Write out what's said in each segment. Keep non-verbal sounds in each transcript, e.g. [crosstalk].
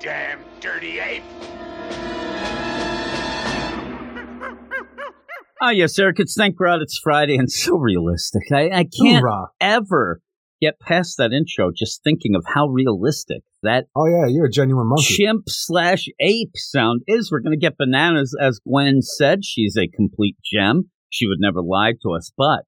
damn dirty ape! Ah, yes, Eric. It's thank God it's Friday and so realistic. I, I can't Hoorah. ever get past that intro just thinking of how realistic that Oh yeah, you're a genuine monkey. chimp slash ape sound is. We're going to get bananas, as Gwen said. She's a complete gem. She would never lie to us, but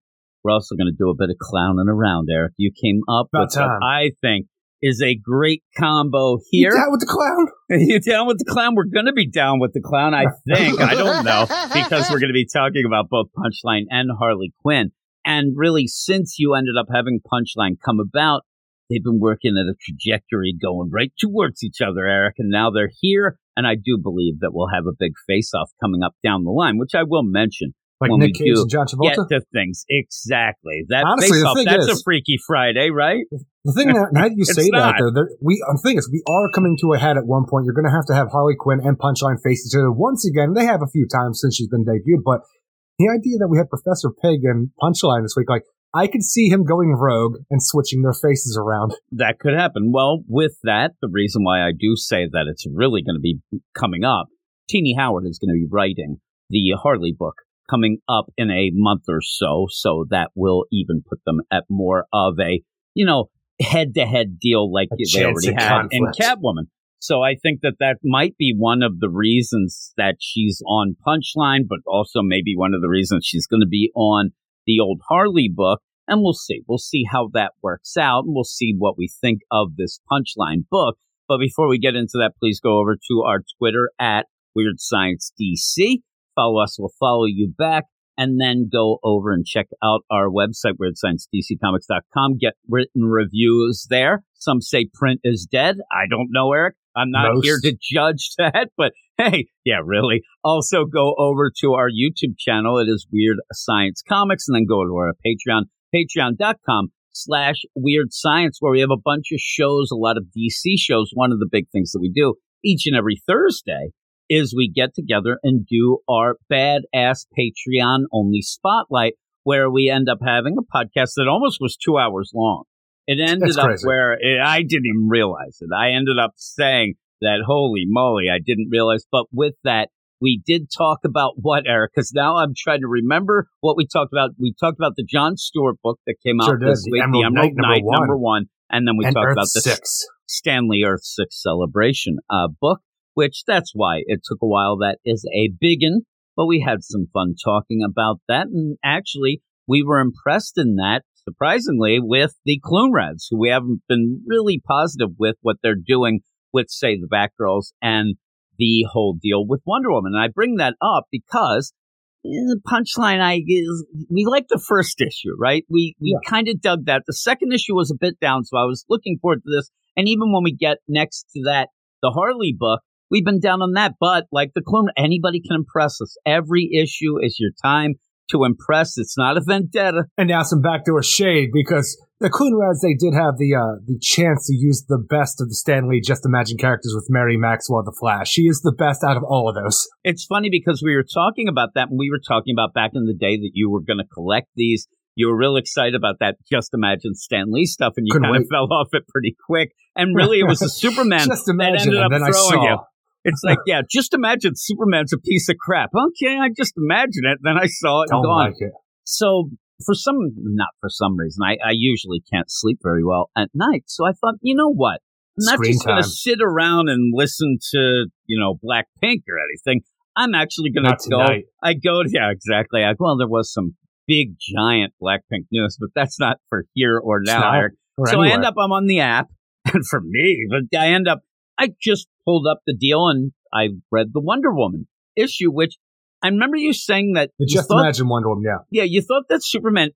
we're also going to do a bit of clowning around, Eric. You came up About with time. what I think is a great combo You here. down with the clown? [laughs] you down with the clown? We're going to be down with the clown, I [laughs] think. I don't know because we're going to be talking about both Punchline and Harley Quinn. And really, since you ended up having Punchline come about, they've been working at a trajectory going right towards each other, Eric. And now they're here. And I do believe that we'll have a big face off coming up down the line, which I will mention Like Nick Cage and John get Travolta? to things. Exactly. That Honestly, the thing that's is- a Freaky Friday, right? The thing that now that you [laughs] say not. that though, we the thing is we are coming to a head at one point. You're going to have to have Harley Quinn and Punchline face each other once again. They have a few times since she's been debuted, but the idea that we have Professor Pig and Punchline this week, like I could see him going rogue and switching their faces around. that could happen. Well, with that, the reason why I do say that it's really going to be coming up, Tini Howard is going to be writing the Harley book coming up in a month or so. So that will even put them at more of a, you know, head to head deal like A they already had in. Catwoman. So I think that that might be one of the reasons that she's on Punchline, but also maybe one of the reasons she's going to be on the old Harley book. And we'll see. We'll see how that works out. And we'll see what we think of this Punchline book. But before we get into that, please go over to our Twitter at Weird Science DC. Follow us. We'll follow you back. And then go over and check out our website, WeirdScienceDCComics.com. Get written reviews there. Some say print is dead. I don't know, Eric. I'm not Most. here to judge [laughs] that, but hey, yeah, really. Also go over to our YouTube channel. It is Weird Science Comics and then go to our Patreon, patreon.com slash weird science where we have a bunch of shows, a lot of DC shows. One of the big things that we do each and every Thursday is we get together and do our badass Patreon only spotlight where we end up having a podcast that almost was two hours long. It ended That's up crazy. where it, I didn't even realize it. I ended up saying that, holy moly, I didn't realize. But with that, we did talk about what, Eric? Because now I'm trying to remember what we talked about. We talked about the John Stewart book that came out did. this week, the Emerald Knight, number one. number one. And then we and talked Earth about the Six. Stan Lee Earth Six Celebration uh, book, which that's why it took a while. That is a biggin, but we had some fun talking about that. And actually, we were impressed in that, surprisingly, with the Clunrads, who we haven't been really positive with what they're doing with, say, the Batgirls and the whole deal with Wonder Woman. And I bring that up because eh, the punchline I is we like the first issue, right? We we kind of dug that. The second issue was a bit down, so I was looking forward to this. And even when we get next to that, the Harley book, we've been down on that. But like the clone, anybody can impress us. Every issue is your time to impress. It's not a vendetta. And now some backdoor shade because the Coonrads they did have the uh, the chance to use the best of the Stan Lee Just Imagine characters with Mary Maxwell the Flash. She is the best out of all of those. It's funny because we were talking about that and we were talking about back in the day that you were going to collect these. You were real excited about that Just Imagine Stan Lee stuff and you Couldn't kind of fell [laughs] off it pretty quick. And really it was the [laughs] Superman Just that imagine, ended up and then I throwing saw. you. It's like, [laughs] yeah, just imagine Superman's a piece of crap. Okay, I just imagine it. Then I saw it and Don't gone. like it. So for some, not for some reason, I, I usually can't sleep very well at night. So I thought, you know what? I'm not Screen just going to sit around and listen to, you know, Blackpink or anything. I'm actually going to go. tonight. I go yeah, exactly. I, well, there was some big, giant Blackpink news, but that's not for here or now, not. Eric. Or So I end up, I'm on the app, [laughs] and for me, but I end up, I just pulled up the deal and I read the Wonder Woman issue, which I remember you saying that The Just thought Imagine Wonder Woman, yeah. yeah, you thought that Superman,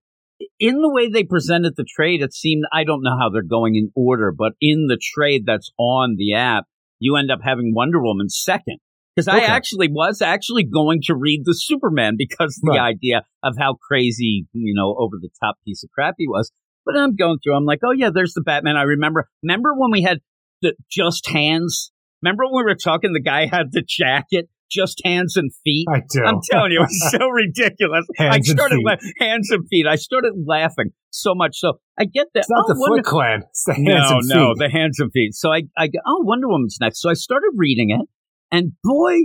in the way they presented the trade, it seemed, I don't know how they're going in order, but in the trade that's on the app, you end up having Wonder Woman second. Because I actually was actually going to read the Superman because the Right. idea of how crazy, you know, over the top piece of crap he was. But I'm going through, I'm like, oh yeah, there's the Batman. I remember, remember when we had the just hands? Remember when we were talking, the guy had the jacket just hands and feet? I do. I'm telling you, it's so [laughs] ridiculous. Hands I and started feet. la- hands and feet. I started laughing so much. So I get that. It's not oh, the Wonder- Foot Clan. It's the hands no, and no, feet. the hands and feet. So I, I go, oh, Wonder Woman's next. So I started reading it, and boy,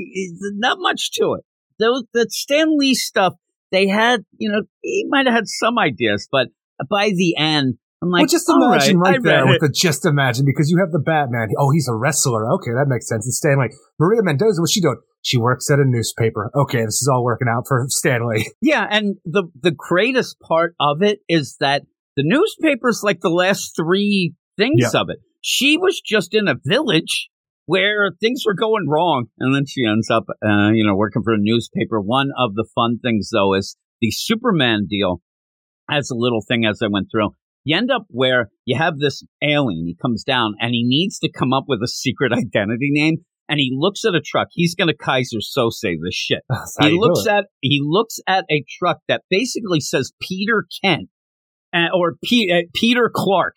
not much to it. Those the Stan Lee stuff, they had, you know, he might have had some ideas, but by the end, I'm like, well, just imagine right, right, there read with the just imagine because you have the Batman. Oh, he's a wrestler. Okay, that makes sense. And Stan Lee, Maria Mendoza, what's she doing? She works at a newspaper. Okay, this is all working out for Stan Lee. [laughs] Yeah, and the the greatest part of it is that the newspaper's like the last three things of it. She was just in a village where things were going wrong, and then she ends up, uh, you know, working for a newspaper. One of the fun things, though, is the Superman deal. As a little thing, as I went through, you end up where you have this alien. He comes down and he needs to come up with a secret [laughs] identity name. And he looks at a truck. He's going to Kaiser so Sose this shit [laughs] he looks at he looks at a truck that basically says Peter Kent uh, or P, uh, Peter Clark,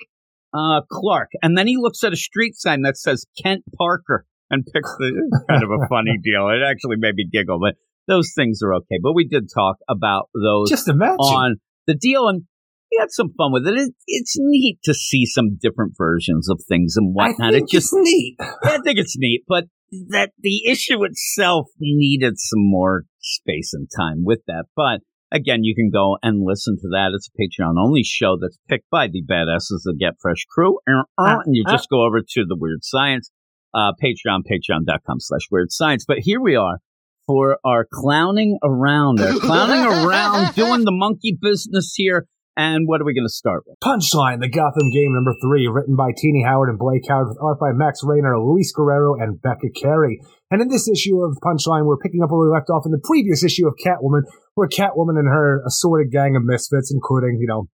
uh, Clark, and then he looks at a street sign that says Kent Parker and picks the kind of a [laughs] funny deal. It actually made me giggle, but those things are okay. But we did talk about those Just imagine. on the deal, and we had some fun with it. it it's neat to see some different versions of things and whatnot. think It just it's neat. I think it's neat, but that the issue itself needed some more space and time with that. But again, you can go and listen to that. It's a Patreon only show that's picked by the badasses of get fresh crew. Uh, uh, And you just go over to the Weird Science, uh, Patreon, patreon.com slash weird science. But here we are for our clowning around, our clowning around, [laughs] doing the monkey business here. And what are we going to start with? Punchline, the Gotham game number three, written by Tini Howard and Blake Howard, with art by Max Raynor, Luis Guerrero, and Becca Carey. And in this issue of Punchline, we're picking up where we left off in the previous issue of Catwoman, where Catwoman and her assorted gang of misfits, including, you know,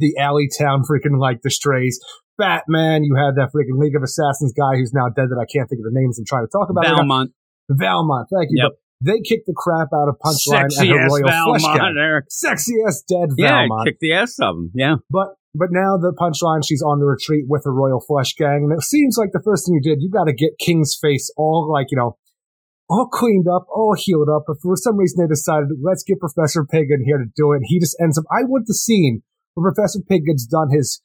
the Alleytown freaking like the strays. Batman, you had that freaking League of Assassins guy who's now dead that I can't think of the names I'm trying to talk about. Valmont. Valmont, thank you. Yep. They kicked the crap out of Punchline Sexy and her Royal Valmont, gang. Eric. Sexy ass dead Yeah, Valmont. kick the ass of them. Yeah. But but now the punchline, she's on the retreat with her royal flush gang, and it seems like the first thing you did, you got to get King's face all like you know, all cleaned up, all healed up. But for some reason, they decided let's get Professor Pig in here to do it. He just ends up. I want the scene where Professor Pig gets done his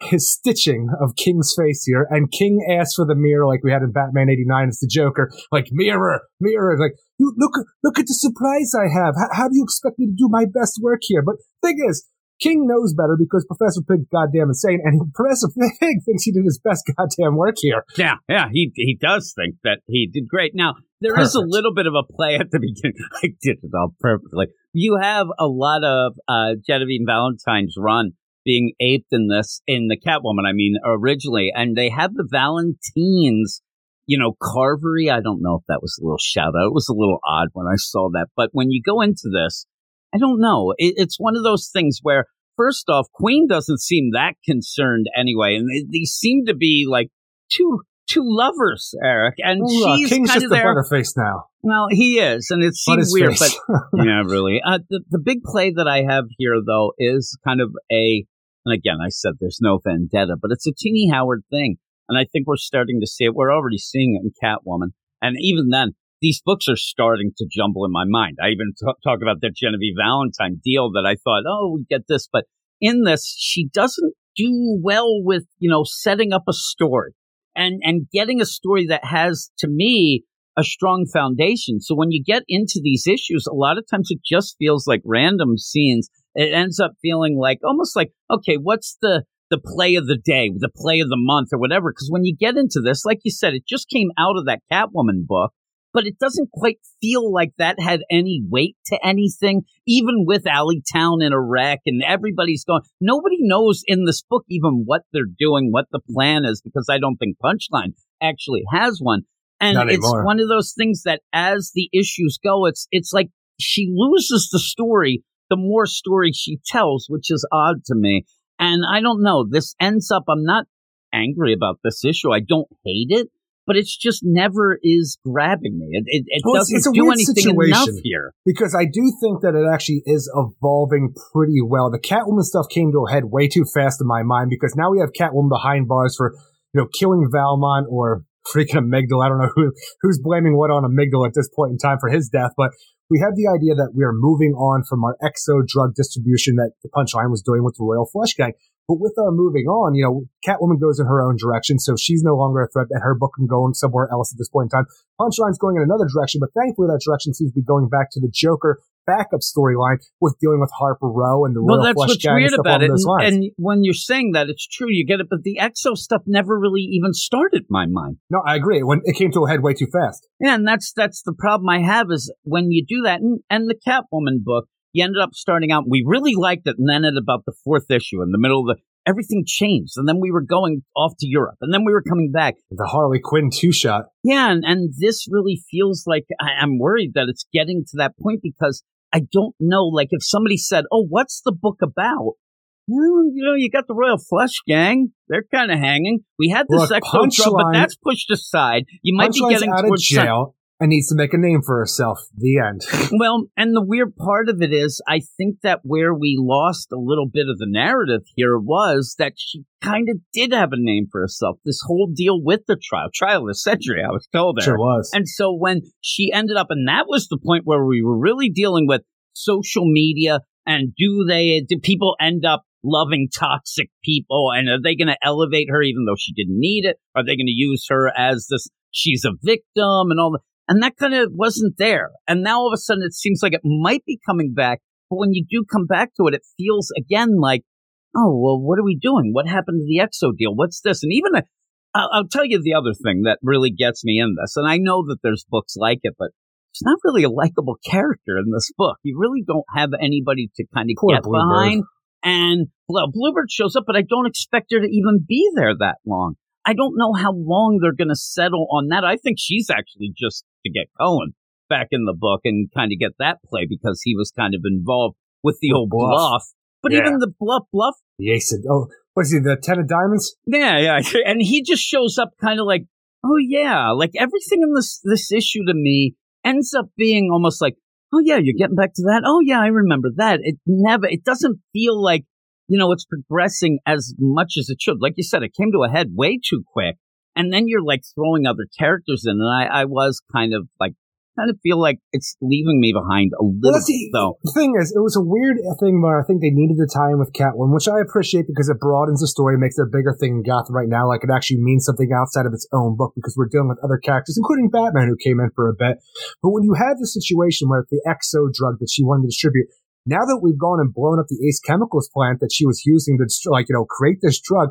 his stitching of King's face here, and King asks for the mirror like we had in Batman '89. It's the Joker, like mirror, mirror, like you look look at the surprise I have. How, how do you expect me to do my best work here? But thing is. King knows better because Professor Pig's goddamn insane, and [laughs] Professor Pig thinks he did his best goddamn work here. Yeah, yeah, he he does think that he did great. Now there is a little bit of a play at the beginning. [laughs] I did it all perfectly. You have a lot of uh, Genevieve Valentine's run being aped in this in the Catwoman. I mean, originally, and they have the Valentines. You know, Carvery. I don't know if that was a little shout out. It was a little odd when I saw that. But when you go into this, I don't know. It, it's one of those things where, first off, Queen doesn't seem that concerned anyway, and they, they seem to be like two two lovers, Eric, and Ooh, uh, she's King's kind just of the there. butterface now. Well, he is, and it seems weird, face. but [laughs] yeah, really. Uh, the the big play that I have here though is kind of a, and again, I said there's no vendetta, but it's a Tini Howard thing, and I think we're starting to see it. We're already seeing it in Catwoman, and even then, these books are starting to jumble in my mind. I even t- talk about that Genevieve Valentine deal that I thought, oh, we get this, but in this, she doesn't do well with you know setting up a story and and getting a story that has to me a strong foundation. So when you get into these issues, a lot of times it just feels like random scenes. It ends up feeling like almost like, okay, what's the the play of the day, the play of the month, or whatever? Because when you get into this, like you said, it just came out of that Catwoman book, but it doesn't quite feel like that had any weight to anything. Even with Alleytown in a wreck and everybody's going, nobody knows in this book even what they're doing, what the plan is, because I don't think Punchline actually has one. And Not it's anymore. one of those things that as the issues go, it's it's like she loses the story the more story she tells, which is odd to me. And I don't know. This ends up. I'm not angry about this issue. I don't hate it, but it's just never is grabbing me. It, it, it Well, doesn't it's do anything situation. enough here. because I do think that it actually is evolving pretty well. The Catwoman stuff came to a head way too fast in my mind because now we have Catwoman behind bars for you know killing Valmont or freaking amygdala. I don't know who who's blaming what on amygdala at this point in time for his death, but we have the idea that we are moving on from our exo drug distribution that the punchline was doing with the Royal Flush Gang. But with our moving on, you know, Catwoman goes in her own direction, so she's no longer a threat, and her book can go somewhere else at this point in time. Punchline's going in another direction, but thankfully that direction seems to be going back to the Joker backup storyline with dealing with Harper Row and the well, Royal that's Flush what's Gang weird and about it. And, and, when you're saying that, it's true. You get it, but the Exo stuff never really even started my mind. No, I agree. When it came to a head way too fast. Yeah, and that's that's the problem I have is when you do that, and, and the Catwoman book, you ended up starting out. We really liked it, and then at about the fourth issue, in the middle of the everything changed. And then we were going off to Europe and then we were coming back. The Harley Quinn two shot. Yeah. And, and this really feels like I, I'm worried that it's getting to that point because I don't know. Like if somebody said, Oh, what's the book about? Well, you know, you got the Royal Flush Gang. They're kind of hanging. We had this Look, drug, but that's pushed aside. You might be getting out of jail and needs to make a name for herself. The end. [laughs] well, and the weird part of it is, I think that where we lost a little bit of the narrative here was that she kind of did have a name for herself. This whole deal with the trial, trial of century, I was told. There. Sure was. And so when she ended up, and that was the point where we were really dealing with social media and do they, do people end up loving toxic people and are they going to elevate her even though she didn't need it? Are they going to use her as this she's a victim and all that. And that kind of wasn't there. And now all of a sudden it seems like it might be coming back. But when you do come back to it, it feels again like, oh, well, what are we doing? What happened to the EXO deal? What's this? And even, uh, i I'll tell you the other thing that really gets me in this. And I know that there's books like it, but it's not really a likable character in this book. You really don't have anybody to kind of Poor get Bluebird. behind. And well, Bluebird shows up, but I don't expect her to even be there that long. I don't know how long they're going to settle on that. I think she's actually just to get Cullen back in the book and kind of get that play because he was kind of involved with the, old bluff. bluff. But Yeah. even the bluff, bluff, The ace of, oh, what is he, the ten of diamonds? yeah, yeah, [laughs] and he just shows up kind of like, oh yeah, like everything in this this issue to me ends up being almost like, oh yeah, you're getting back to that. Oh yeah, I remember that. It never, it doesn't feel like you know it's progressing as much as it should. Like you said, it came to a head way too quick, and then you're like throwing other characters in, and I, I was kind of like. Kind of feel like it's leaving me behind a little Well, see, though. The thing is, it was a weird thing where I think they needed the tie in with Catwoman, which I appreciate because it broadens the story, makes it a bigger thing in Gotham right now. Like it actually means something outside of its own book because we're dealing with other characters, including Batman, who came in for a bit. But when you have the situation where the Exo drug that she wanted to distribute, now that we've gone and blown up the Ace Chemicals plant that she was using to, like, you know, create this drug,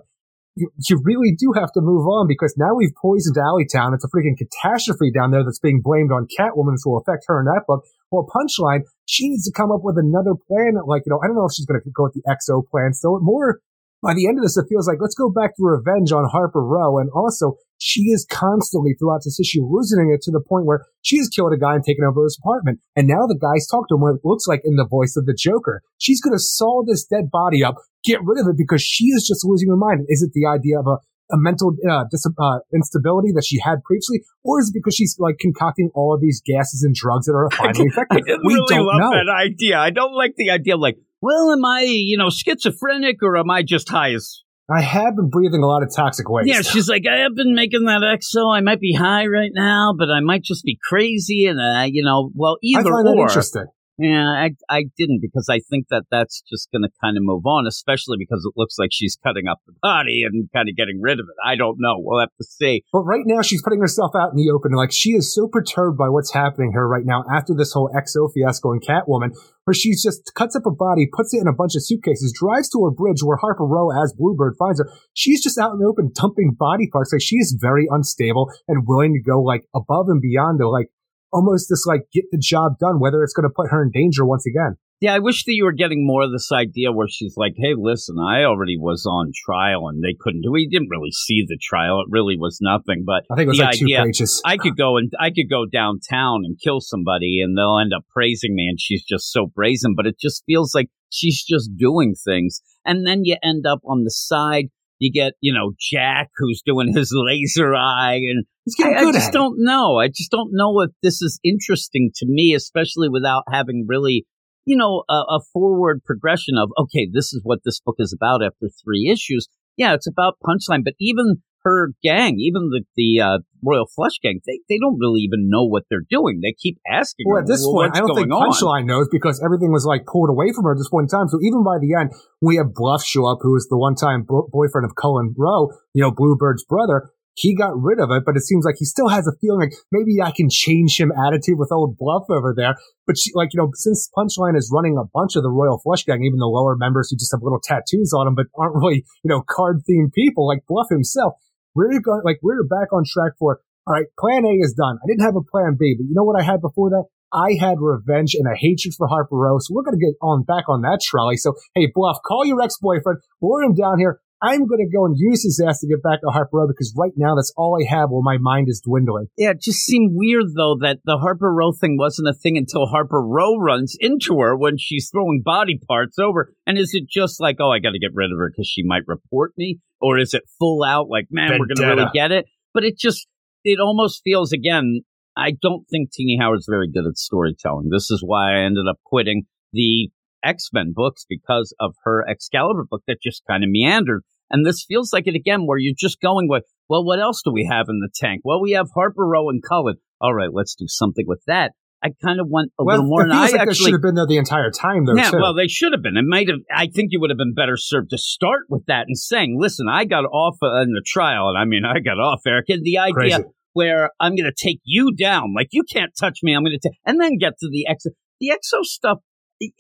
you, you really do have to move on because now we've poisoned Alleytown. It's a freaking catastrophe down there that's being blamed on Catwoman, which will affect her in that book. Well, Punchline, she needs to come up with another plan. Like, you know, I don't know if she's going to go with the XO plan still. More by the end of this, it feels like let's go back to revenge on Harper Row. And also, she is constantly throughout this issue losing it to the point where she has killed a guy and taken over his apartment. And now the guys talk to him what it looks like in the voice of the Joker. She's going to saw this dead body up, get rid of it because she is just losing her mind. Is it the idea of a a mental uh, dis- uh, instability that she had previously, or is it because she's like concocting all of these gases and drugs that are [laughs] finally I effective? didn't we really don't love know. that idea. I don't like the idea like, well, am I, you know, schizophrenic or am I just high as? I have been breathing a lot of toxic waste. Yeah, she's like, I have been making that exo. I might be high right now, but I might just be crazy. And, uh, you know, well, I either find that or. interesting. Yeah, I, I didn't because I think that that's just going to kind of move on, especially because it looks like she's cutting up the body and kind of getting rid of it. I don't know. We'll have to see. But right now, she's putting herself out in the open. Like she is so perturbed by what's happening to her right now after this whole XO fiasco and Catwoman, where she just cuts up a body, puts it in a bunch of suitcases, drives to a bridge where Harper Row as Bluebird finds her. She's just out in the open dumping body parts. Like she is very unstable and willing to go like above and beyond to like almost this like get the job done, whether it's going to put her in danger once again. Yeah, I wish that you were getting more of this idea where she's like, "Hey, listen, I already was on trial and they couldn't do. We didn't really see the trial; it really was nothing. But I think it was the like two idea, pages. I could go and I could go downtown and kill somebody, and they'll end up praising me, and she's just so brazen. But it just feels like she's just doing things, and then you end up on the side. You get, you know, Jack who's doing his [laughs] laser eye, and I, I just don't know. I just don't know if this is interesting to me, especially without having really, you know, a, a forward progression of, okay, this is what this book is about after three issues. Yeah, it's about Punchline, but even her gang, even the the uh, Royal Flush gang, they, they don't really even know what they're doing. They keep asking. Well, her, at this well, point, I don't think on? Punchline knows because everything was like pulled away from her at this point in time. So even by the end, we have Bluff show up, who is the one-time bo- boyfriend of Cullen Row, you know, Bluebird's brother. He got rid of it, but it seems like he still has a feeling like maybe I can change him attitude with old Bluff over there. But she, like, you know, since Punchline is running a bunch of the Royal Flush Gang, even the lower members who just have little tattoos on them, but aren't really, you know, card themed people like Bluff himself, we're going, like, we're back on track for, all right, plan A is done. I didn't have a plan B, but you know what I had before that? I had revenge and a hatred for Harper Row. So we're going to get on back on that trolley. So, hey, Bluff, call your ex-boyfriend, lure him down here. I'm going to go and use his ass to get back to Harper Row because right now that's all I have while my mind is dwindling. Yeah, it just seemed weird though that the Harper Row thing wasn't a thing until Harper Row runs into her when she's throwing body parts over. And is it just like, oh, I got to get rid of her because she might report me, or is it full out like, man, we're going to really get it? But it just, it almost feels again. I don't think Tini Howard's very good at storytelling. This is why I ended up quitting the X Men books because of her Excalibur book that just kind of meandered. And this feels like it again, where you're just going with, well, what else do we have in the tank? Well, we have Harper Row and Cullen. All right, let's do something with that. I kind of went a well, little more, it feels I like they actually, should have been there the entire time, though. yeah, too. well, they should have been. It might have. I think you would have been better served to start with that and saying, "Listen, I got off uh, in the trial, and I mean, I got off, Eric." And the idea Crazy. where I'm going to take you down, like you can't touch me. I'm going to take, and then get to the exo. The exo stuff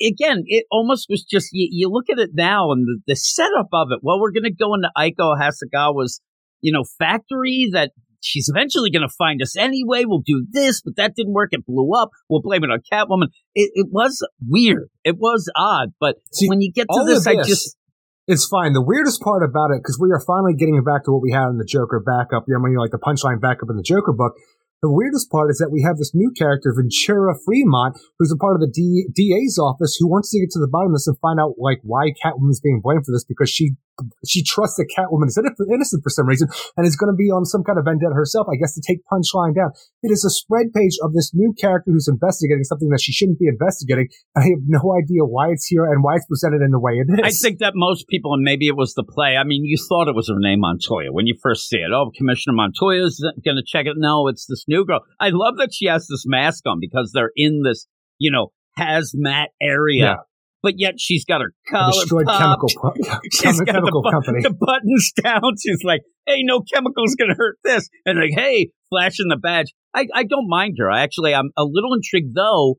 again. It almost was just you, you look at it now and the, the setup of it. Well, we're going to go into Aiko Hasagawa's, you know, factory that. She's eventually going to find us anyway. We'll do this, but that didn't work. It blew up. We'll blame it on Catwoman. It, it was weird. It was odd. But See, when you get to all this, I just It's fine. The weirdest part about it, because we are finally getting back to what we had in the Joker backup, you know, when you like the punchline backup in the Joker book. The weirdest part is that we have this new character, Ventura Fremont, who's a part of the DA's office, who wants to get to the bottom of this and find out like why Catwoman's being blamed for this because she she trusts that Catwoman is innocent for some reason and is going to be on some kind of vendetta herself, I guess, to take Punchline down. It is a spread page of this new character who's investigating something that she shouldn't be investigating. I have no idea why it's here and why it's presented in the way it is. I think that most people, and maybe it was the play. I mean, you thought it was Renee Montoya when you first see it. Oh, Commissioner Montoya is going to check it. No, it's this new girl. I love that she has this mask on because they're in this, you know, hazmat area. Yeah. But yet she's got her A collar destroyed popped. chemical, po- [laughs] She's [laughs] got chemical the, bu- company. the buttons down. [laughs] She's like, "Hey, no chemicals gonna hurt this," and like, "Hey, flashing the badge." I, I don't mind her. I actually, I'm a little intrigued though.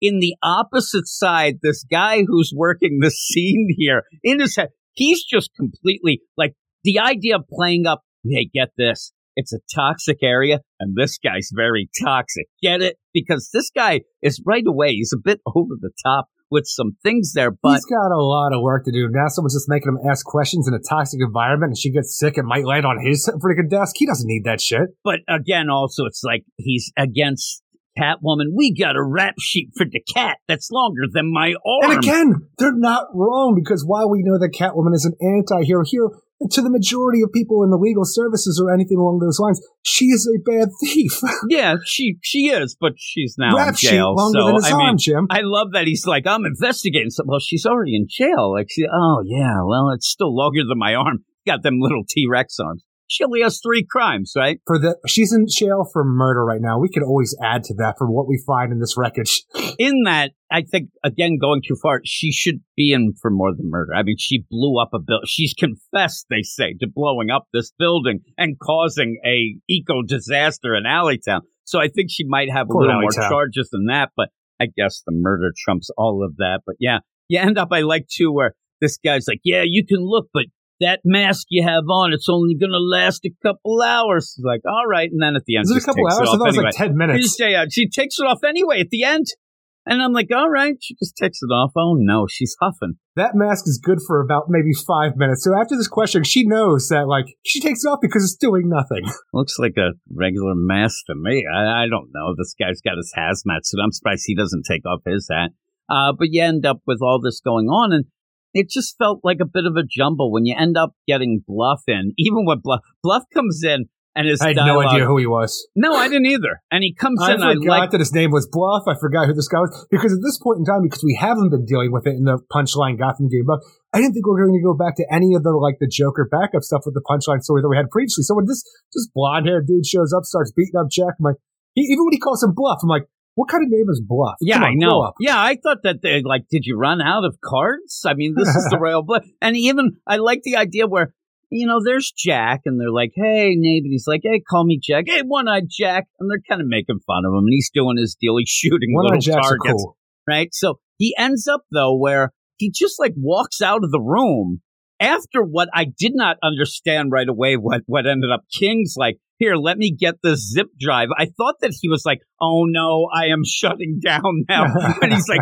In the opposite side, this guy who's working the scene here in his head, he's just completely like the idea of playing up. Hey, get this. It's a toxic area, and this guy's very toxic. Get it? Because this guy is right away. He's a bit over the top with some things there, but He's got a lot of work to do. Now someone's just making him ask questions in a toxic environment and she gets sick. It might land on his freaking desk. He doesn't need that shit. But again, also, it's like he's against Catwoman. We got a rap sheet for the cat that's longer than my arm. And again, they're not wrong because while we know that Catwoman is an anti-hero here, to the majority of people in the legal services or anything along those lines, she is a bad thief. [laughs] yeah, she she is, but she's now in Rap sheet jail. longer so than his I mean, arm, Jim. I love that he's like, I'm investigating. So, well, she's already in jail. Like, she, oh yeah, well, it's still longer than my arm. Got them little T Rex arms. She only has three crimes, right? For the, she's in jail for murder right now. We could always add to that for what we find in this wreckage. [sighs] in that, I think again going too far, she should be in for more than murder. I mean, she blew up a building. She's confessed, they say, to blowing up this building and causing a eco disaster in Alleytown. So I think she might have a Poor little more charges than that. But I guess the murder trumps all of that. But yeah, you end up. I like too where this guy's like, yeah, you can look, but that mask you have on, it's only going to last a couple hours. Like, all right. And then at the end, Is it a couple hours? I thought it was like 10 She minutes. just- yeah, she takes it off anyway at the end. And I'm like, all right, she just takes it off. Oh no, she's huffing. That mask is good for about maybe five minutes. So after this question, she knows that like she takes it off because it's doing nothing. [laughs] Looks like a regular mask to me. I, I don't know. This guy's got his hazmat suit. I'm surprised he doesn't take off his hat. Uh, but you end up with all this going on, and it just felt like a bit of a jumble when you end up getting Bluff in. [laughs] Even when Bluff Bluff comes in, and his I had dialogue. no idea who he was. No, I didn't either. And he comes I in. I forgot like. that his name was Bluff. I forgot who this guy was because at this point in time, because we haven't been dealing with it in the Punchline Gotham game book, I didn't think we were going to go back to any of the like the Joker backup stuff with the Punchline story that we had previously. So when this this blonde haired dude shows up, starts beating up Jack, I'm like, he, even when he calls him Bluff, I'm like, what kind of name is Bluff? Yeah, on, I know. Yeah, I thought that they like. Did you run out of cards? I mean, this is the [laughs] royal Bluff. And even I like the idea where you know there's Jack, and they're like, "Hey, Nate," and he's like, "Hey, call me Jack." Hey, One Eyed Jack, and they're kind of making fun of him, and he's doing his deal. He's [laughs] shooting One little Jacks targets, cool. right? So he ends up though where he just like walks out of the room after what I did not understand right away. What what ended up King's like. Here, let me get the zip drive. I thought that he was like, "Oh no, I am shutting down now." [laughs] and he's like,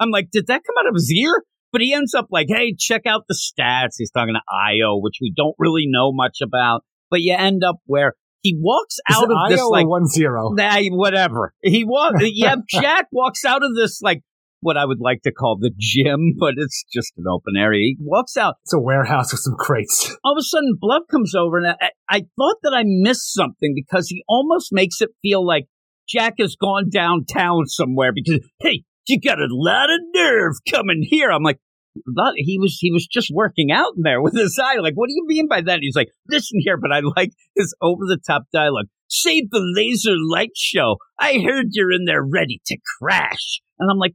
I'm like, did that come out of his ear? But he ends up like, hey, check out the stats. He's talking to Io, which we don't really know much about. But you end up where he walks out of this IO or like, one zero. nah, whatever. He walks. [laughs] yeah, Jack walks out of this like what I would like to call the gym, [laughs] but it's just an open area. He walks out. It's a warehouse with some crates. [laughs] All of a sudden, Bluff comes over, and I, I thought that I missed something because he almost makes it feel like Jack has gone downtown somewhere because hey, you got a lot of nerve coming here. I'm like, "That- he was he was just working out in there with his [laughs] eye. Like, what do you mean by that? He's like, listen here, but I like his over the top dialogue. Save the laser light show. I heard you're in there ready to crash. And I'm like,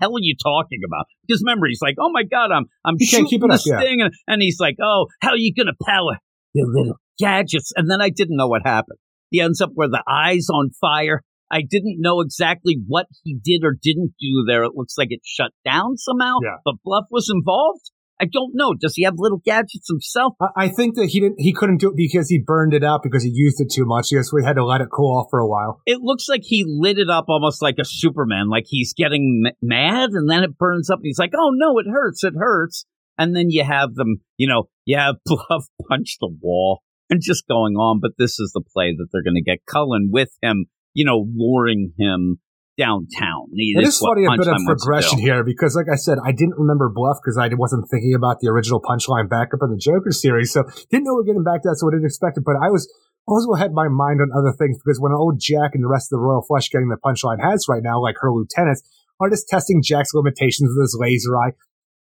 hell are you talking about? Because remember, he's like, oh my god, I'm I'm shooting keep it up, this yeah. thing, and, and he's like, oh, how are you gonna power your little gadgets? And then I didn't know what happened. He ends up where the eyes on fire. I didn't know exactly what he did or didn't do there. It looks like it shut down somehow, Yeah. but Bluff was involved. I don't know. Does he have little gadgets himself? I, I think that he didn't. He couldn't do it because he burned it out because he used it too much. Yes, we had to let it cool off for a while. It looks like he lit it up almost like a Superman, like he's getting m- mad and then it burns up and he's like, oh no, it hurts, it hurts. And then you have them, you know, you have [laughs] Bluff punch the wall and just going on. But this is the play that they're going to get Cullen with him, you know, luring him downtown. It is funny a bit of Punchline wants to progression here because, like I said, I didn't remember Bluff because I wasn't thinking about the original Punchline backup in the Joker series, so didn't know we are getting back to that, so I didn't expect it. But I was also had my mind on other things because when old Jack and the rest of the Royal Flush getting the Punchline has right now, like her lieutenants, are just testing Jack's limitations with his laser eye.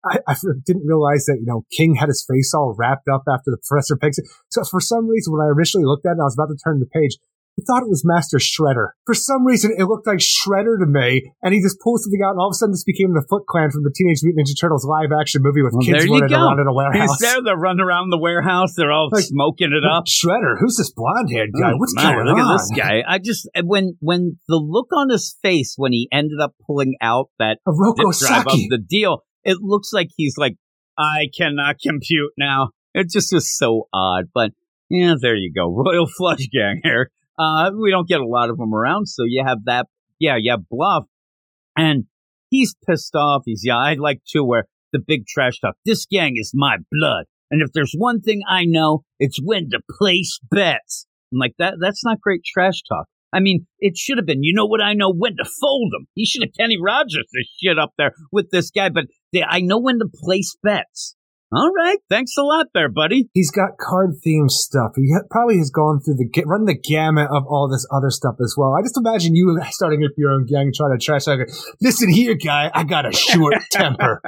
I, I didn't realize that, you know, King had his face all wrapped up after the Professor picks it. So for some reason, when I initially looked at it, I was about to turn the page. I thought it was Master Shredder. For some reason, it looked like Shredder to me, and he just pulled something out, and all of a sudden, this became the Foot Clan from the Teenage Mutant Ninja Turtles live action movie with Well, kids running go. around in a warehouse. He's there. They're running around the warehouse. They're all Like, smoking it up. Shredder, who's this blonde haired guy? Oh, What's my, going look on? at this guy. I just when when the look on his face when he ended up pulling out that A Roko zip drive of the deal, it looks like he's like, I cannot compute now. It just is so odd. But yeah, there you go. Royal Flush Gang here. Uh, we don't get a lot of them around, so you have that. Yeah, you have Bluff, and he's pissed off. He's yeah. I like to where the big trash talk. This gang is my blood, and if there's one thing I know, it's when to place bets. I'm like that. That's not great trash talk. I mean, it should have been. You know what I know when to fold them. He should have Kenny Rogers this shit up there with this guy. But they, I know when to place bets. All right, thanks a lot, there, buddy. He's got card themed stuff. He ha- probably has gone through the run the gamut of all this other stuff as well. I just imagine you [laughs] starting up your own gang trying to trash talk. Listen here, guy. I got a short [laughs] temper.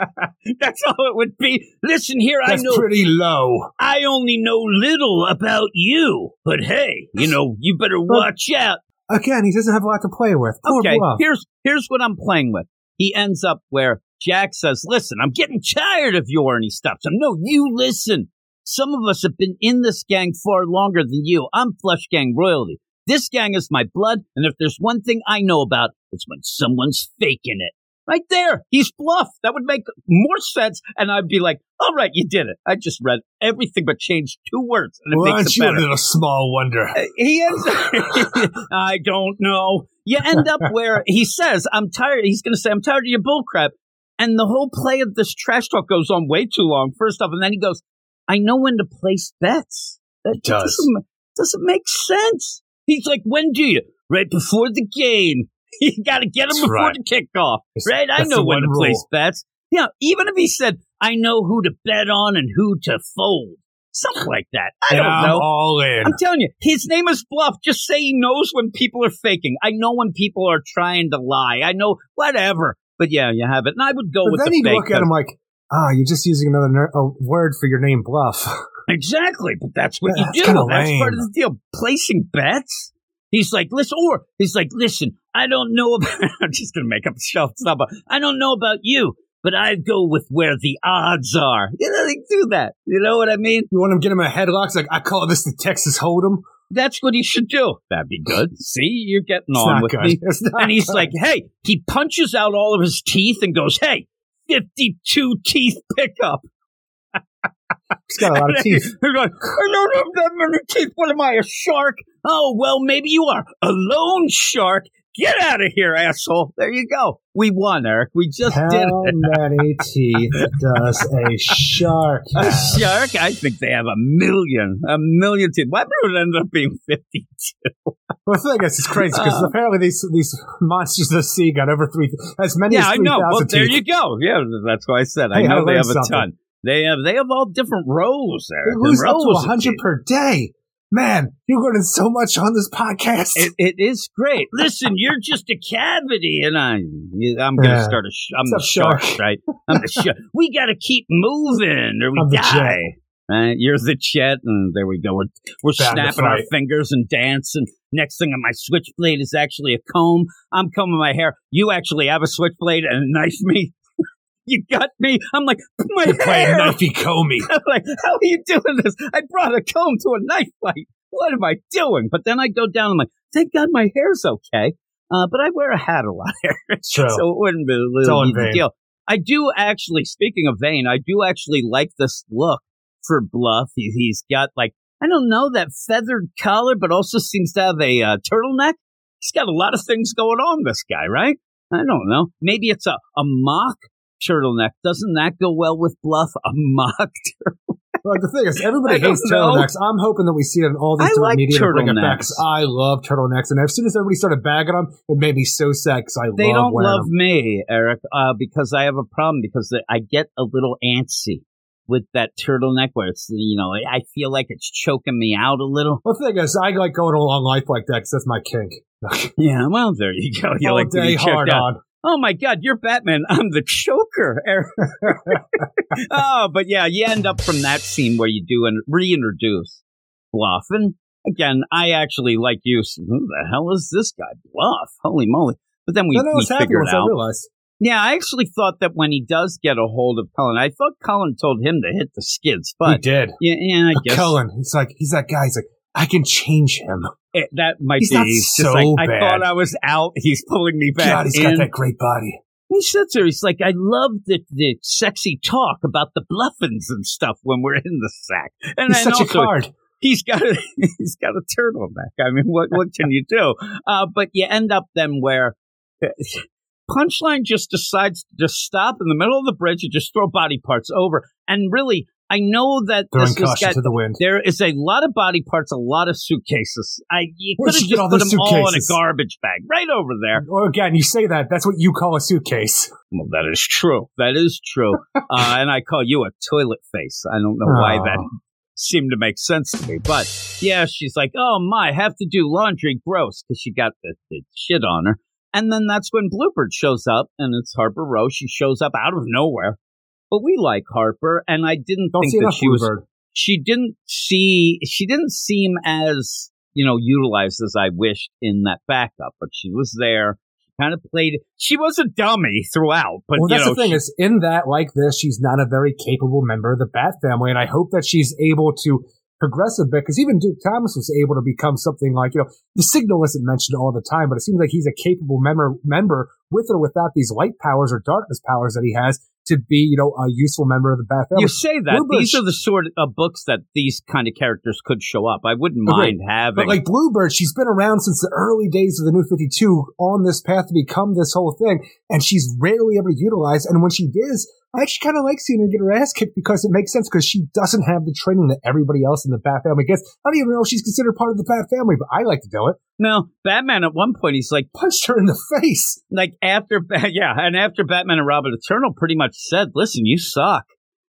That's all it would be. Listen here, I That's know pretty low. I only know little about you, but hey, you know you better watch out. Again, he doesn't have a lot to play with. Poor okay, Bluff. here's here's what I'm playing with. He ends up where Jack says, "Listen, I'm getting tired of you," and he stops him. No, you listen. Some of us have been in this gang far longer than you. I'm Flush Gang royalty. This gang is my blood, and if there's one thing I know about, it's when someone's faking it. Right there, he's bluff. That would make more sense, and I'd be like, "All right, you did it." I just read everything but changed two words, and it Well, makes aren't it you a better. little small wonder? Uh, he ends [laughs] I don't know. You end up where he says, I'm tired. He's going to say, I'm tired of your bullcrap. And the whole play of this trash talk goes on way too long, first off. And then he goes, I know when to place bets. That does. Doesn't, doesn't make sense. He's like, when do you? Right before the game. [laughs] You got to get him That's before right. the kickoff. That's- Right? I know when to place rule. bets. Yeah, even if he said, I know who to bet on and who to fold. something like that. I And don't I'm know. all in. I'm telling you, his name is Bluff. Just say he knows when people are faking. I know when people are trying to lie. I know whatever. But yeah, you have it. And I would go But with then the he'd look at him like, ah, you're just using another ner- a word for your name, bluff. [laughs] Exactly, but that's what Yeah, you that's do. That's part of the deal. Placing bets. He's like, listen, or he's like, listen, I don't know about. [laughs] I'm just gonna make up stuff. But I don't know about you, but I go with where the odds are. [laughs] You know, they do that. You know what I mean? You want him to get him a headlock? It's like, I call this the Texas Hold'em. That's what he should do. That'd be good. [laughs] See, you're getting It's on with good. me. [laughs] And he's good. like, hey, he punches out all of his teeth and goes, hey, 52 teeth pickup. he's got a lot of [laughs] teeth. He's like, I don't have that many teeth. What am I, a shark? Oh, well, maybe you are. A lone shark. Get out of here, asshole. There you go. We won, Eric. We just How did it. [laughs] many teeth does a shark A have? shark? I think they have a million. A million teeth. Why would it end up being 52? Well, thing is, it's crazy because Uh. apparently these these monsters of the sea got over three, as many Yeah, as I know. Well, there teeth. you go. Yeah, that's why I said. I Hey, I know they have a ton. They have they have all different rows They there. lose up to hundred per day. Man, you're learning so much on this podcast. It, it is great. Listen, you're just a cavity, and I, I'm going to Yeah. start a. Sh- I'm the What's up, shark, shark? right? I'm the shark. We got to keep moving, or we I'm the die. Uh, you're the Chet, and there we go. We're we're to snapping our fingers and dancing. Next thing on my switchblade is actually a comb. I'm combing my hair. You actually have a switchblade and knife me. You got me. I'm like my You're playing hair. knifey comey. I'm [laughs] like, how are you doing this? I brought a comb to a knife fight. What am I doing? But then I go down. And I'm like, thank God my hair's okay. Uh, but I wear a hat a lot, [laughs] true. so it wouldn't be a little big deal. I do actually. Speaking of vain, I do actually like this look for Bluff. He, he's got like I don't know that feathered collar, but also seems to have a uh, turtleneck. He's got a lot of things going on. This guy, right? I don't know. Maybe it's a a mock turtleneck. Doesn't that go well with Bluff? A mock [laughs] Like the thing is, everybody hates know. turtlenecks. I'm hoping that we see it in all these I different like media to bring it back. I love turtlenecks, and as soon as everybody started bagging them, it made me so sad because I love them. They love don't love them. me, Eric, uh, because I have a problem because I get a little antsy with that turtleneck where it's, you know, I feel like it's choking me out a little. Well, the thing is, I like going along life like that because that's my kink. [laughs] Yeah, well, there you go. You all like day hard out. on. Oh my God, you're Batman. [laughs] I'm the choker. [laughs] Oh, but yeah, you end up from that scene where you do and reintroduce Bluff. And again, I actually like you. Who the hell is this guy? Bluff. Holy moly. But then we, we figured once out. I realized. Yeah, I actually thought that when he does get a hold of Cullen, I thought Cullen told him to hit the skids, but he did. yeah, yeah, I guess Cullen, he's like, he's that guy. He's like, I can change him. it, that might He's be not so like I thought I was out. He's pulling me back God, he's in. got that great body. He sits there. He's like, I love the the sexy talk about the bluffins and stuff when we're in the sack. And He's then such a card. he's got a, [laughs] he's got a turtleneck. I mean, what what can you do? Uh, but you end up then where Punchline just decides to just stop in the middle of the bridge and just throw body parts over. And really, I know that Throwing this was got. to the wind. There is a lot of body parts, a lot of suitcases. I you could have just all put them all in a garbage bag right over there. Well, again, you say that. That's what you call a suitcase. Well, that is true. That is true. [laughs] uh, and I call you a toilet face. I don't know why that seemed to make sense to me. But yeah, she's like, oh my, have to do laundry. Gross. Because she got the, the shit on her. And then that's when Bluebird shows up, and it's Harper Row. She shows up out of nowhere. But we like Harper, and I didn't Don't think that she was. Bluebird. She didn't see. She didn't seem as you know utilized as I wished in that backup. But she was there. She kind of played. She was a dummy throughout. But well, you that's know, the thing she- is, in that like this, she's not a very capable member of the Bat family, and I hope that she's able to progress a bit because even Duke Thomas was able to become something like you know the Signal isn't mentioned all the time, but it seems like he's a capable member member with or without these light powers or darkness powers that he has to be you know a useful member of the Bat family. You say that Bluebird- these are the sort of books that these kind of characters could show up. I wouldn't Agreed. mind having. But like Bluebird, she's been around since the early days of the New 52 on this path to become this whole thing, and she's rarely ever utilized. And when she is, I actually kind of like seeing her get her ass kicked because it makes sense because she doesn't have the training that everybody else in the Bat family gets. I don't even know if she's considered part of the Bat family, but I like to do it. Now, Batman at one point he's like, Punched her in the face. like after [laughs] yeah, and after Batman and Robin Eternal pretty much said, "Listen, you suck.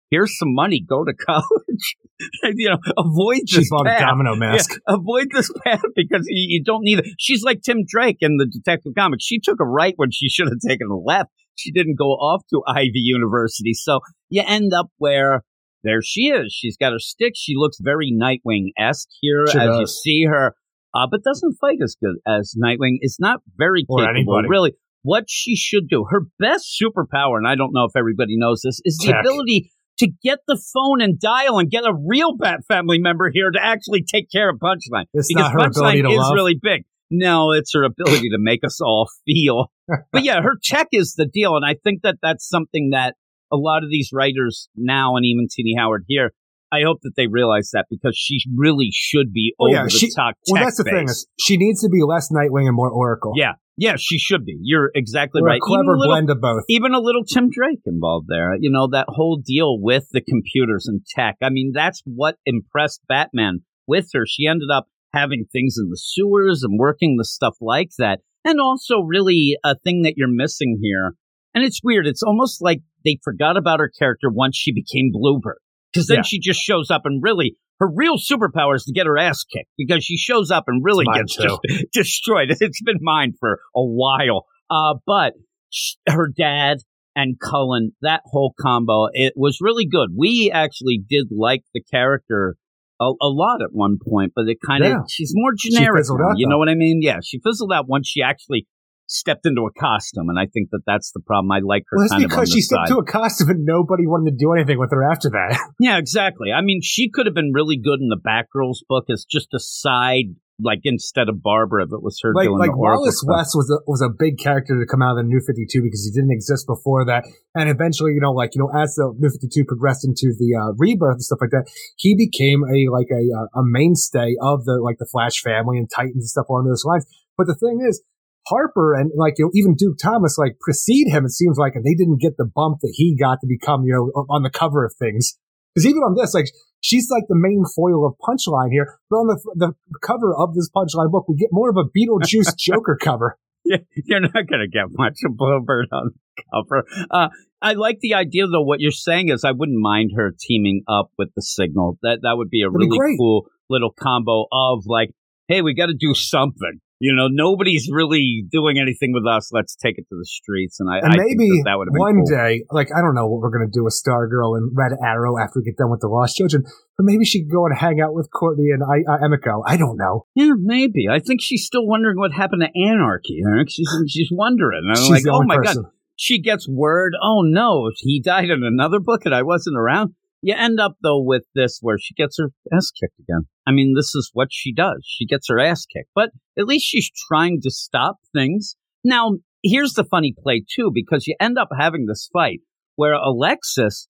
Here's some money. Go to [laughs] college." you know, avoid She's this bought a path. domino mask. Yeah, [laughs] avoid this path because you, you don't need it. She's like Tim Drake in the Detective Comics. She took a right when she should have taken a left. She didn't go off to Ivy University. So you end up where there she is. She's got her stick. She looks very Nightwing esque here She as you see her, uh, but doesn't fight as good as Nightwing. Is not very Or capable, anybody. really. What she should do, her best superpower, and I don't know if everybody knows this, is the Tech. ability to get the phone and dial and get a real Bat family member here to actually take care of Punchline. It's because not her ability Punchline is love. really big. No, it's her ability to make us all [laughs] feel. but yeah, her tech is the deal, and I think that that's something that a lot of these writers now, and even Tini Howard here, I hope that they realize that because she really should be over yeah, the she- top. Well, that's the thing is she needs to be less Nightwing and more Oracle. Yeah, yeah, she should be. You're exactly We're right. a clever a little, blend of both. even a little Tim Drake involved there. You know, that whole deal with the computers and tech. I mean, that's what impressed Batman with her. She ended up having things in the sewers and working the stuff like that. And also, really, a thing that you're missing here. And it's weird. It's almost like they forgot about her character once she became Bluebird. Because then Yeah. she just shows up and really. Her real superpower is to get her ass kicked because she shows up and really gets [laughs] just destroyed. It's been mine for a while. Uh, but sh- her dad and Cullen, that whole combo, it was really good. We actually did like the character a, a lot at one point, but it kind of Yeah. she's more generic. now, you know what I mean? Yeah, she fizzled out once she actually stepped into a costume, and I think that that's the problem. I like her Well, it's kind of on because she stepped side. to a costume and nobody wanted to do anything with her after that. [laughs] Yeah, exactly. I mean, she could have been really good in the Batgirls book as just a side, like instead of Barbara, if it was her like doing like the Wallace stuff. West was a was a big character to come out of the New Fifty Two because he didn't exist before that, and eventually, you know, like you know, as the New Fifty Two progressed into the uh, rebirth and stuff like that, he became a like a uh, a mainstay of the like the Flash family and Titans and stuff along those lines. But the thing is. Harper and like you know even Duke Thomas like precede him. It seems like and they didn't get the bump that he got to become you know on the cover of things. Because even on this, like she's like the main foil of Punchline here, but on the the cover of this Punchline book, we get more of a Beetlejuice [laughs] Joker cover. You're not going to get much of Bluebird on the cover. Uh, I like the idea, though. What you're saying is, I wouldn't mind her teaming up with the Signal. That that would be a That'd really great. cool little combo of like, hey, we got to do something. You know, nobody's really doing anything with us. Let's take it to the streets. And I, And I maybe that, that would have been one cool. day, like I don't know what we're gonna do with Stargirl and Red Arrow after we get done with the Lost Children, but maybe she could go and hang out with Courtney and I, uh, Emiko. I don't know. Yeah, maybe. I think she's still wondering what happened to Anarchy. She's she's wondering. And I'm She's like, oh my person. god. She gets word. Oh no, he died in another book, and I wasn't around. You end up though with this where she gets her ass kicked again. I mean, this is what she does. She gets her ass kicked, but at least she's trying to stop things. Now, here's the funny play too, because you end up having this fight where Alexis,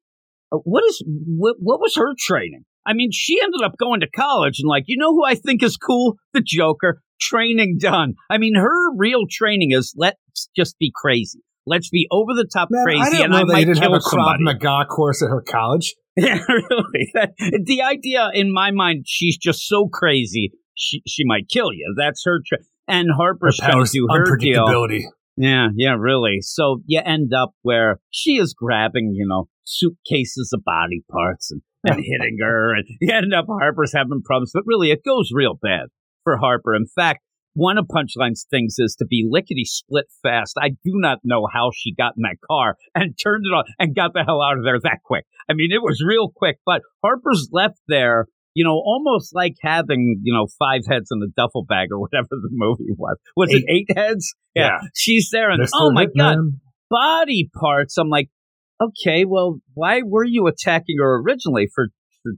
uh, what is what, what was her training? I mean, she ended up going to college and like, you know who I think is cool? The Joker. Training done. I mean, her real training is let's just be crazy. Let's be over the top Man, crazy, I and I might kill have a somebody. Maga course at her college. [laughs] Yeah, really. [laughs] The idea in my mind, she's just so crazy, she she might kill you. That's her. Tra- and Harper's trying to do her deal. Yeah, yeah, really. So you end up where she is grabbing, you know, suitcases of body parts and, and hitting her, and you end up Harper's having problems. But really, it goes real bad for Harper. In fact, one of Punchline's things is to be lickety split fast. I do not know how she got in that car and turned it on and got the hell out of there that quick. I mean, it was real quick, but Harper's left there, you know, almost like having, you know, five heads in a duffel bag or whatever the movie was. Was it eight heads? Yeah. She's there and Mr. oh my God, body parts. I'm like, okay, well, why were you attacking her originally for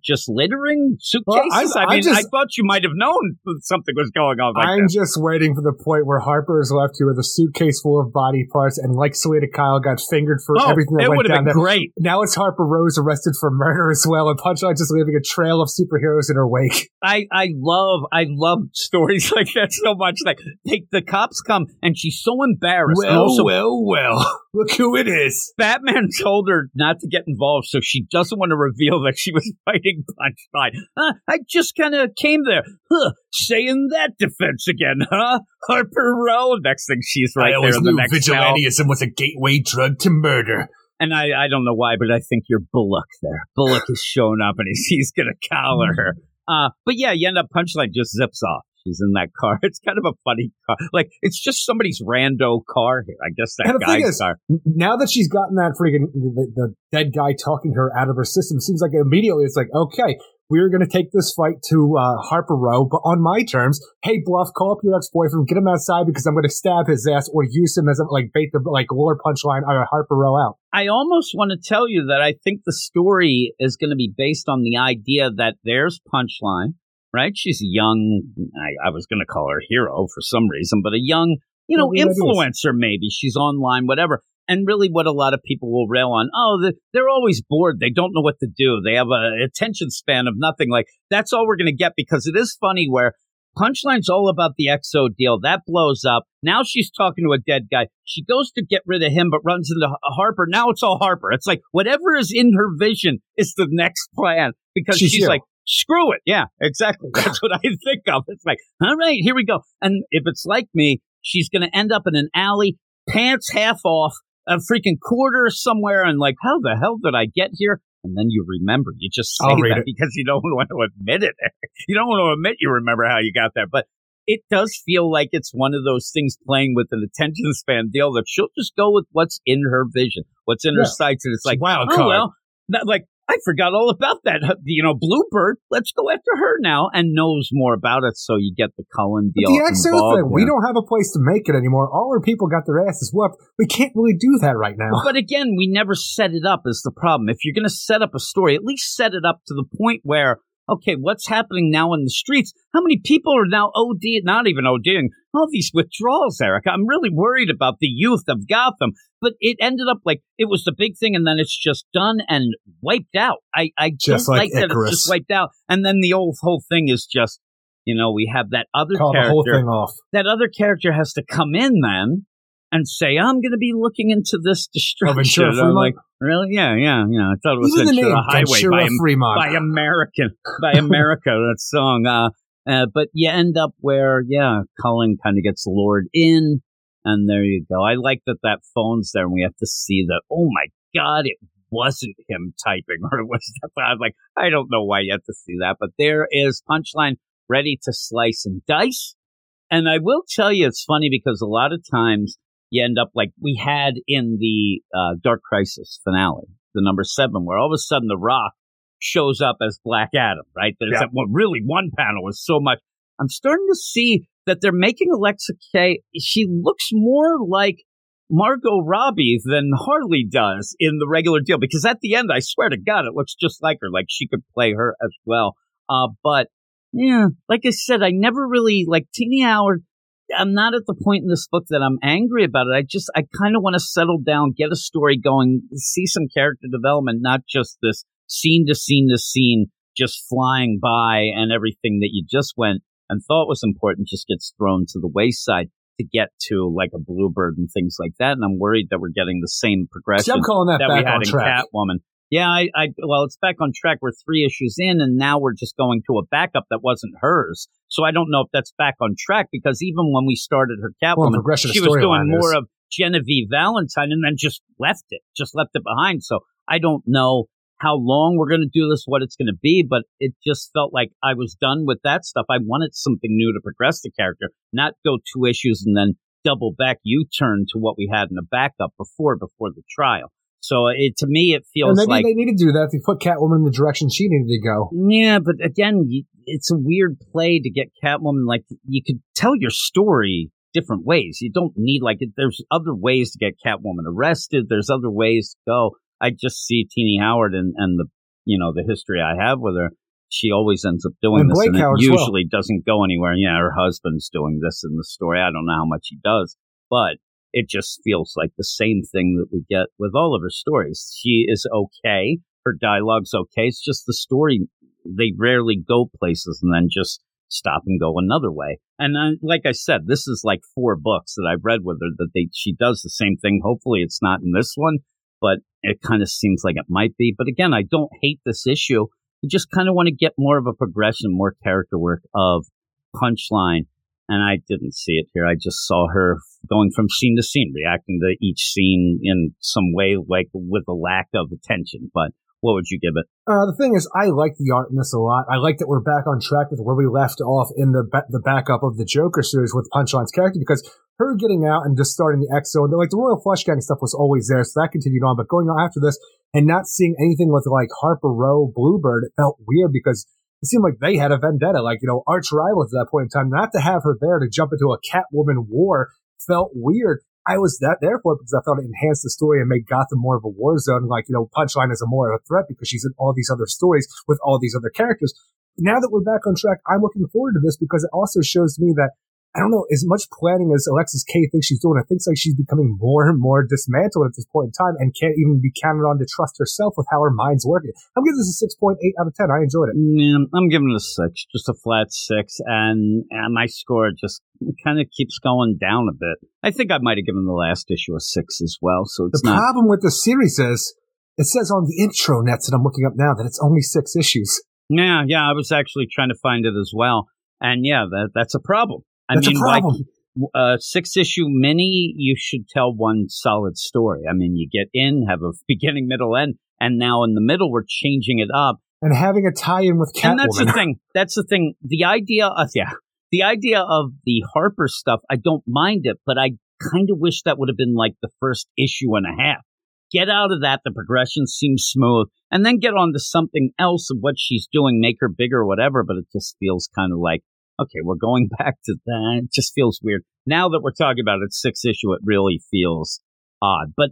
just littering suitcases? I'm- I I mean, just- I thought you might have known something was going on like I'm just waiting for the point where Harper is left here with a suitcase full of body parts, and like Selina Kyle got fingered for Oh, everything that went down been there. great. Now it's Harper Row's arrested for murder as well, and Punchline just leaving a trail of superheroes in her wake. [laughs] I, I love I love stories [laughs] like that so much. Like take the cops come and she's so embarrassed. and also, well, well. [laughs] Look who it is. Batman told her not to get involved, so she doesn't want to reveal that she was fighting Punchline. Huh, I just kind of came there, huh, saying that defense again, huh? Harper Row. Next thing she's right there in the next cell. was a gateway drug to murder. And I, I don't know why, but I think you're Bullock there. Bullock is showing up and he's, he's going to collar her. Uh, but yeah, you end up punchline just zips off. She's in that car. [laughs] It's kind of a funny car. Like it's just somebody's rando car here. I guess that guy's is, car. Now that she's gotten that freaking the, the, dead guy talking her out of her system, seems like immediately it's like okay, we're going to take this fight to uh, Harper Row, but on my terms. Hey, Bluff, call up your ex boyfriend, get him outside because I'm going to stab his ass or use him as a, like bait the like lure punchline or Harper Row out. I almost want to tell you that I think the story is going to be based on the idea that there's punchline right? She's a young, I, I was going to call her hero for some reason, but a young, you know, yeah, influencer maybe. She's online, whatever. And really, what a lot of people will rail on, oh, they're always bored. They don't know what to do. They have an attention span of nothing. Like, that's all we're going to get because it is funny where Punchline's all about the XO deal. That blows up. Now she's talking to a dead guy. She goes to get rid of him, but runs into Harper. Now it's all Harper. It's like whatever is in her vision is the next plan because she's, she's like, screw it. Yeah, exactly. [laughs] That's what I think of. It's like, all right, here we go. And if it's like me, she's going to end up in an alley, pants half off, a freaking quarter somewhere, and like, how the hell did I get here? And then you remember. You just say that it. because you don't [laughs] want to admit it. you don't want to admit you remember how you got there. But it does feel like it's one of those things playing with an attention [laughs] span deal that she'll just go with what's in her vision, what's in yeah. her sights. And it's, it's like, wild oh, card. well, like I forgot all about that. You know, Bluebird. Let's go after her now and knows more about it. So you get the Cullen deal. But the XO thing, we don't have a place to make it anymore. All our people got their asses whooped. We can't really do that right now. But again, we never set it up is the problem. If you're going to set up a story, at least set it up to the point where okay, what's happening now in the streets? How many people are now OD, not even ODing, all these withdrawals, Eric? I'm really worried about the youth of Gotham. But it ended up like it was the big thing, and then it's just done and wiped out. I, I just like, like that it's just wiped out. And then the old whole thing is just, you know, we have that other Call character. That other character has to come in then and say, I'm going to be looking into this destruction. Oh, I'm like, really? Yeah, yeah, yeah. I thought it was Even Ventura Highway by, Fremont. by American, by America, that song. Uh, uh, but you end up where, yeah, Cullen kind of gets lured in, and there you go. I like that that phone's there, and we have to see that, oh my God, it wasn't him typing, [laughs] or it was, I was like, I don't know why you have to see that, but there is Punchline ready to slice and dice. And I will tell you, it's funny because a lot of times you end up like we had in the uh, Dark Crisis finale, the number seven, where all of a sudden The Rock shows up as Black Adam, right? There's yeah. that one, really one panel was so much. I'm starting to see that they're making Alexa Kay. She looks more like Margot Robbie than Harley does in the regular deal because at the end, I swear to God, it looks just like her. Like she could play her as well. Uh, but yeah, like I said, I never really like Tini Howard I'm not at the point in this book that I'm angry about it. I just, I kind of want to settle down, get a story going, see some character development, not just this scene to scene to scene, just flying by and everything that you just went and thought was important just gets thrown to the wayside to get to like a bluebird and things like that. And I'm worried that we're getting the same progression See, I'm calling that, that we had in track. Catwoman. Yeah, I, I, well, it's back on track. We're three issues in, and now we're just going to a backup that wasn't hers. So I don't know if that's back on track because even when we started her Catwoman, well, she was doing more of Genevieve Valentine and then just left it, just left it behind. So I don't know how long we're going to do this, what it's going to be, but it just felt like I was done with that stuff. I wanted something new to progress the character, not go two issues and then double back U turn to what we had in the backup before, before the trial. So it to me it feels maybe like they need to do that to put Catwoman in the direction she needed to go. Yeah, but again, it's a weird play to get Catwoman. Like you could tell your story different ways. You don't need like there's other ways to get Catwoman arrested. There's other ways to go. I just see Tini Howard and and the you know the history I have with her. She always ends up doing and this, Blake and Howard it usually well. doesn't go anywhere. Yeah, her husband's doing this in the story. I don't know how much he does, but it just feels like the same thing that we get with all of her stories. She is okay. Her dialogue's okay. It's just the story. They rarely go places and then just stop and go another way. And uh, like I said, this is like four books that I've read with her that they, she does the same thing. Hopefully it's not in this one, but it kind of seems like it might be. But again, I don't hate this issue. I just kind of want to get more of a progression, more character work of punchline and I didn't see it here. I just saw her going from scene to scene, reacting to each scene in some way, like with a lack of attention. But what would you give it? Uh, the thing is, I like the art in this a lot. I like that we're back on track with where we left off in the ba- the backup of the Joker series with Punchline's character because her getting out and just starting the EXO and like the Royal Flush Gang stuff was always there, so that continued on. But going on after this and not seeing anything with like Harper Row, Bluebird, it felt weird because it seemed like they had a vendetta, like, you know, arch rivals at that point in time. Not to have her there to jump into a Catwoman war felt weird. I was that there for it because I felt it enhanced the story and made Gotham more of a war zone. Like, you know, Punchline is a more of a threat because she's in all these other stories with all these other characters. Now that we're back on track, I'm looking forward to this because it also shows me that I don't know, as much planning as Alexis Kaye thinks she's doing, I think like she's becoming more and more dismantled at this point in time and can't even be counted on to trust herself with how her mind's working. I'm giving this a 6.8 out of 10. I enjoyed it. Yeah, I'm giving it a 6, just a flat 6. And, and my score just kind of keeps going down a bit. I think I might have given the last issue a 6 as well. So it's the not. problem with the series is it says on the intro nets that I'm looking up now that it's only six issues. Yeah, yeah, I was actually trying to find it as well. And yeah, that, that's a problem. I That's mean, a problem. a uh, six issue mini, you should tell one solid story. I mean, you get in, have a [laughs] beginning, middle, end, and now in the middle, we're changing it up. and having a tie-in with Catwoman. And that's the thing. That's the thing. The idea of, [laughs] yeah, the idea of the Harper stuff, I don't mind it, but I kind of wish that would have been like the first issue and a half. Get out of that. The progression seems smooth and then get on to something else of what she's doing, make her bigger or whatever. But it just feels kind of like, okay, we're going [laughs] back to that. It just feels weird. Now that we're talking about it, six issue, it really feels odd. But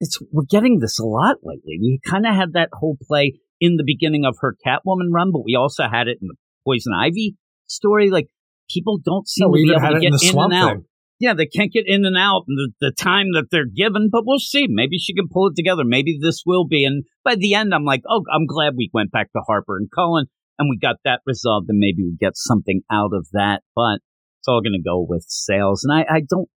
it's we're getting this a lot lately. We kind of had that whole play in the beginning of her Catwoman run, but we also had it in the Poison Ivy story. Like people don't seem No, to be able to it in in and out. Thing. Yeah, they can't get in and out in the, the time that they're given, but we'll see. Maybe she can pull it together. Maybe this will be. And by the end, I'm like, oh, I'm glad we went back to Harper and Cullen and we got that resolved and maybe we get something out of that. But it's all going to go with sales. And I, I don't,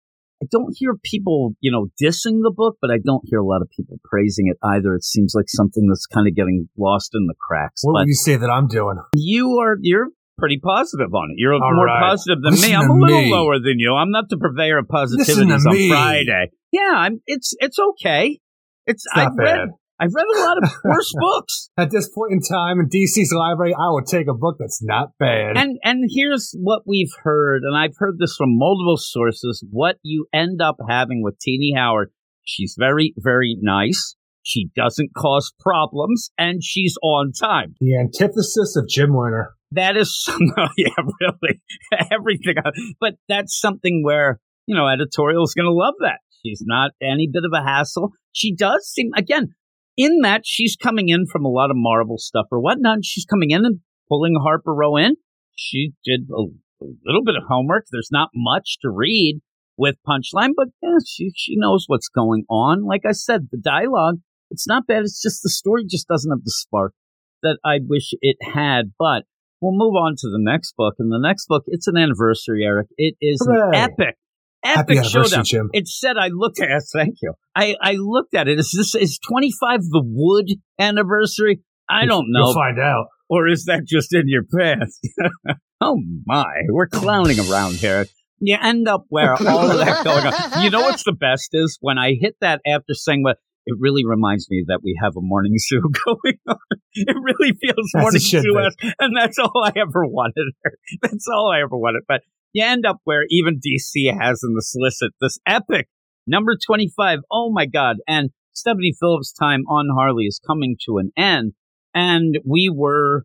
I don't hear people, you know, dissing the book, but I don't hear a lot of people praising it either. It seems like something that's kind of getting lost in the cracks. What but would you say that I'm doing? you are, you're pretty positive on it. You're All more right. positive than Listen me. I'm a little me. lower than you. I'm not the purveyor of positivities on me. Friday. Yeah, I'm, it's, it's okay. It's, It's not I've read, bad. I've read a lot of worse [laughs] books. At this point in time in DC's library, I would take a book that's not bad. And and here's what we've heard, and I've heard this from multiple sources. What you end up having with Tini Howard, she's very, very nice. She doesn't cause problems, and she's on time. the antithesis of Jim Werner. That is, [laughs] no, oh, yeah, really, [laughs] everything. But that's something where you know editorial is going to love that. She's not any bit of a hassle. She does seem again in that she's coming in from a lot of Marvel stuff or whatnot. She's coming in and pulling Harper Row in. She did a, a little bit of homework. There's not much to read with Punchline, but yeah, she she knows what's going on. Like I said, the dialogue it's not bad. It's just the story just doesn't have the spark that I wish it had. But we'll move on to the next book. And the next book, it's an anniversary, Eric. It is an Hooray. Epic, Happy showdown. Jim. It said I looked at it. [laughs] Thank you. I, I looked at it. Is this is 25 the Wood anniversary? I don't know. You'll find out. Or is that just in your pants? [laughs] oh my, we're clowning around here. You end up where all of that going on. You know what's the best is when I hit that after saying what it really reminds me that we have a morning zoo [laughs] going on. It really feels That's morning zoo and that's all I ever wanted. That's all I ever wanted. But you end up where even DC has in the solicit this epic number 25. Oh my God. And Stephanie Phillips' time on Harley is coming to an end. And we were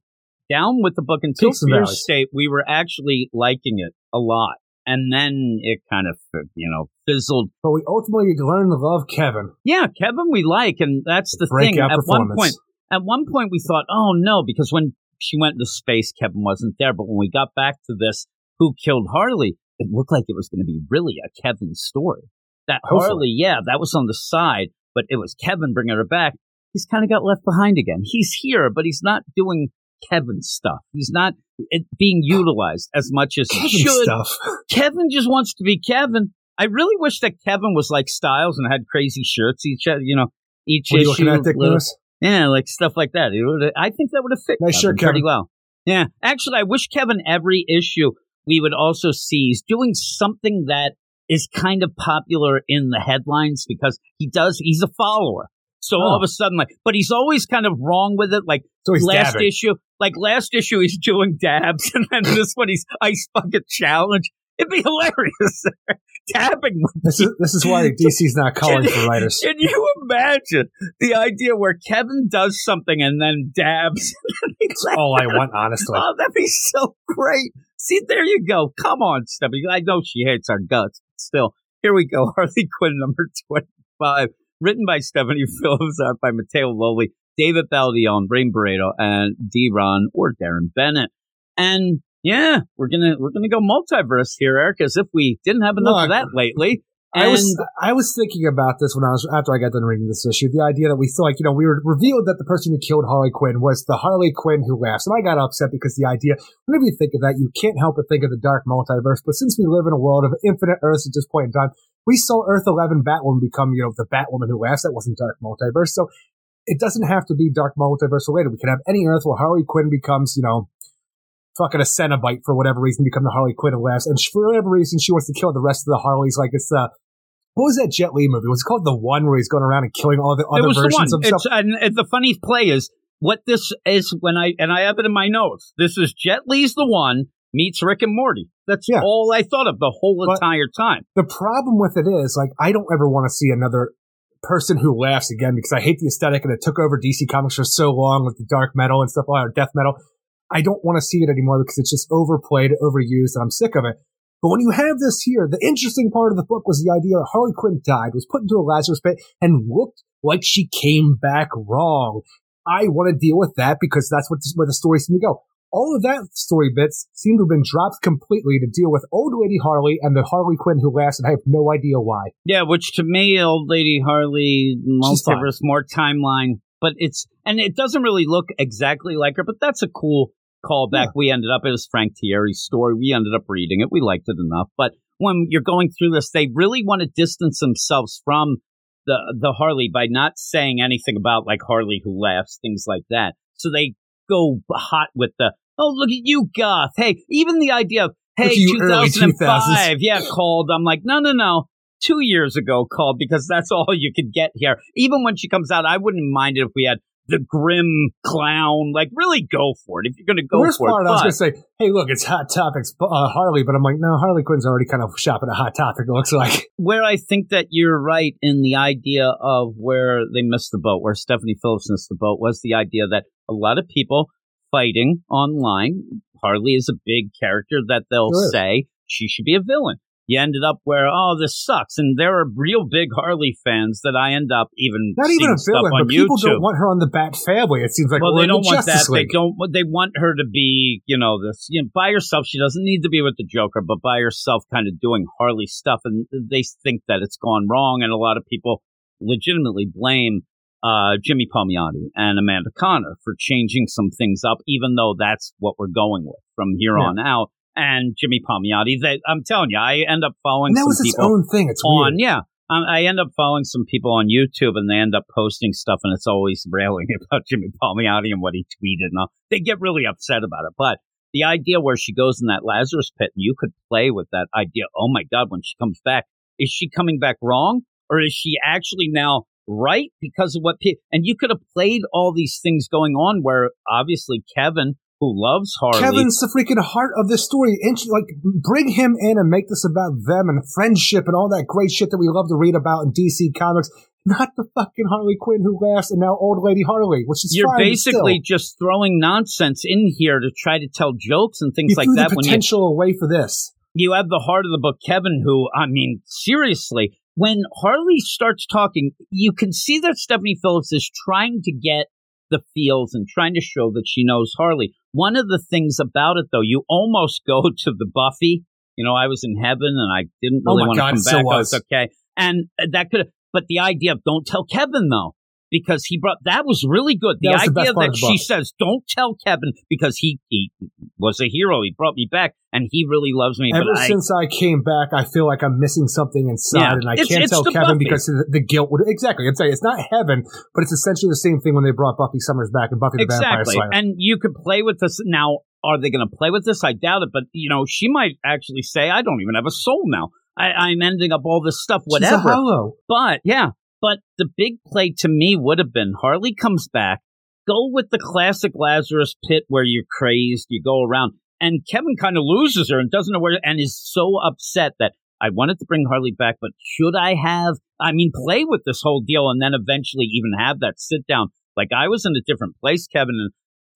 down with the book until Fear. State. We were actually liking it a lot. And then it kind of, you know, fizzled. But we ultimately learned to love Kevin. Yeah, Kevin we like. And that's the thing. At one point, at one point we thought, oh no, because when she went into space, Kevin wasn't there. But when we got back to this, who killed Harley, it looked like it was going to be really a Kevin story. That Hopefully. Harley, yeah, that was on the side, but it was Kevin bringing her back. He's kind of got left behind again. He's here, but he's not doing Kevin stuff. He's not it, being utilized as much as Kevin he should. stuff. [laughs] Kevin just wants to be Kevin. I really wish that Kevin was like Styles and had crazy shirts each, uh, you know, each you issue. at, Dick little- Lewis? yeah, like stuff like that. I think that would have fit Nice Kevin shirt, pretty well. Yeah, actually, I wish Kevin every issue we would also see he's doing something that is kind of popular in the headlines because he does, he's a follower. So oh. all of oh. a sudden, like, but he's always kind of wrong with it. Like so last dabbing. issue, like last issue, he's doing dabs, [laughs] and then this one, he's ice bucket challenge. It'd be hilarious. [laughs] Tapping. This is, this is why [laughs] DC's not calling can, for writers. Can you imagine the idea where Kevin does something and then dabs? That's all I want, honestly. Oh, that'd be so great. See, there you go. Come on, Stephanie. I know she hates our guts. Still, here we go. [laughs] Harley Quinn number 25. Written by Stephanie [laughs] Phillips, art by Matteo Lolli, David Baldeón, Rain Barreto, and Deron or Darren Bennett. And yeah, we're gonna we're gonna go multiverse here, Eric, as if we didn't have enough Look, of that lately. And I was I was thinking about this when I was after I got done reading this issue. The idea that we saw, like, you know, we were revealed that the person who killed Harley Quinn was the Harley Quinn who laughs, and I got upset because the idea, whenever you think of that, you can't help but think of the dark multiverse. But since we live in a world of infinite Earths at this point in time, we saw Earth Eleven Batwoman become, you know, the Batwoman who laughs. That wasn't dark multiverse, so it doesn't have to be dark multiverse related. We can have any Earth where Harley Quinn becomes, you know, fucking a Cenobite for whatever reason, become the Harley Quinn of laughs, and for whatever reason, she wants to kill the rest of the Harleys. Like it's uh, what was that Jet Li movie? Was it called the one where he's going around and killing all the other versions of himself? and, and the funny play is what this is when I and I have it in my notes. This is Jet Li's the one meets Rick and Morty. That's yeah. all I thought of the whole but entire time. The problem with it is, like, I don't ever want to see another person who laughs again because I hate the aesthetic and it took over DC Comics for so long with the dark metal and stuff, or death metal. I don't want to see it anymore because it's just overplayed, overused, and I'm sick of it. But when you have this here, the interesting part of the book was the idea that Harley Quinn died, was put into a Lazarus pit, and looked like she came back wrong. I want to deal with that because that's what where the story seemed to go. All of that story bits seem to have been dropped completely to deal with Old Lady Harley and the Harley Quinn who laughs, and I have no idea why. Yeah, which to me, Old Lady Harley, multiverse, more timeline, but it's and it doesn't really look exactly like her, but that's a cool callback. Yeah. We ended up, it was Frank Tieri's story. We ended up reading it. We liked it enough. But when you're going through this, they really want to distance themselves from the, the Harley by not saying anything about like Harley who laughs, things like that. So they go hot with the, oh, look at you, Goth. Hey, even the idea of, hey, 2005, yeah, called. I'm like, no, no, no. Two years ago called because that's [laughs] all you could get here. Even when she comes out, I wouldn't mind it if we had the grim clown. Like, really go for it if you're going to go Worst for part, it. I was going to say, hey, look, it's Hot Topics uh, Harley, but I'm like, no, Harley Quinn's already kind of shopping at Hot Topic. It looks like [laughs] where I think that you're right in the idea of where they missed the boat, where Stephanie Phillips missed the boat, was the idea that a lot of people fighting online. Harley is a big character that they'll sure say she should be a villain you ended up where oh this sucks and there are real big harley fans that i end up even not even a villain but people YouTube. don't want her on the bat family it seems like well they don't want that League. they don't they want her to be you know this you know by herself she doesn't need to be with the joker but by herself kind of doing harley stuff and they think that it's gone wrong and a lot of people legitimately blame uh, Jimmy Palmiotti and Amanda Conner for changing some things up, even though that's what we're going with from here yeah. on out and Jimmy Palmiotti. That I'm telling you, I end up following. And that was its own thing. It's on, weird. yeah. Um, I end up following some people on YouTube, and they end up posting stuff, and it's always [laughs] railing about Jimmy Palmiotti and what he tweeted, and all. they get really upset about it. But the idea where she goes in that Lazarus pit, and you could play with that idea. Oh my God, when she comes back, is she coming back wrong, or is she actually now right because of what? Pe- and you could have played all these things going on, where obviously Kevin who loves Harley. Kevin's the freaking heart of this story. Like, bring him in and make this about them and friendship and all that great shit that we love to read about in DC Comics. Not the fucking Harley Quinn who laughs and now old lady Harley, which is you're basically just throwing nonsense in here to try to tell jokes and things you like threw that. The potential you, away for this. You have the heart of the book, Kevin, who I mean, seriously, when Harley starts talking, you can see that Stephanie Phillips is trying to get the feels and trying to show that she knows Harley. One of the things about it, though, you almost [laughs] go to the Buffy. You know, I was in heaven and I didn't oh really oh want to come back. So I was okay, and uh, that could. But the idea of don't tell Kevin though, because he brought that was really good. The idea the that she says, "Don't tell Kevin," because he he was a hero. He brought me back, and he really loves me. Ever since I, I, came back, I feel like I'm missing something inside, yeah, and I can't tell Kevin Buffy. because the, guilt would exactly. I'm saying it's not heaven, but it's essentially the same thing when they brought Buffy Summers back and Buffy the exactly. Vampire Slayer. And you could play with this now. Are they going to play with this? I doubt it. But, you know, she might actually say, I don't even have a soul now. I, am ending up all this stuff, whatever. But, yeah. But the big play to me would have been Harley comes back. Go with the classic Lazarus pit where you're crazed, you go around. And Kevin kind of loses her and doesn't know where, and is so upset that I wanted to bring Harley back, but should I have? I mean, play with this whole deal and then eventually even have that sit down. Like I was in a different place, Kevin, and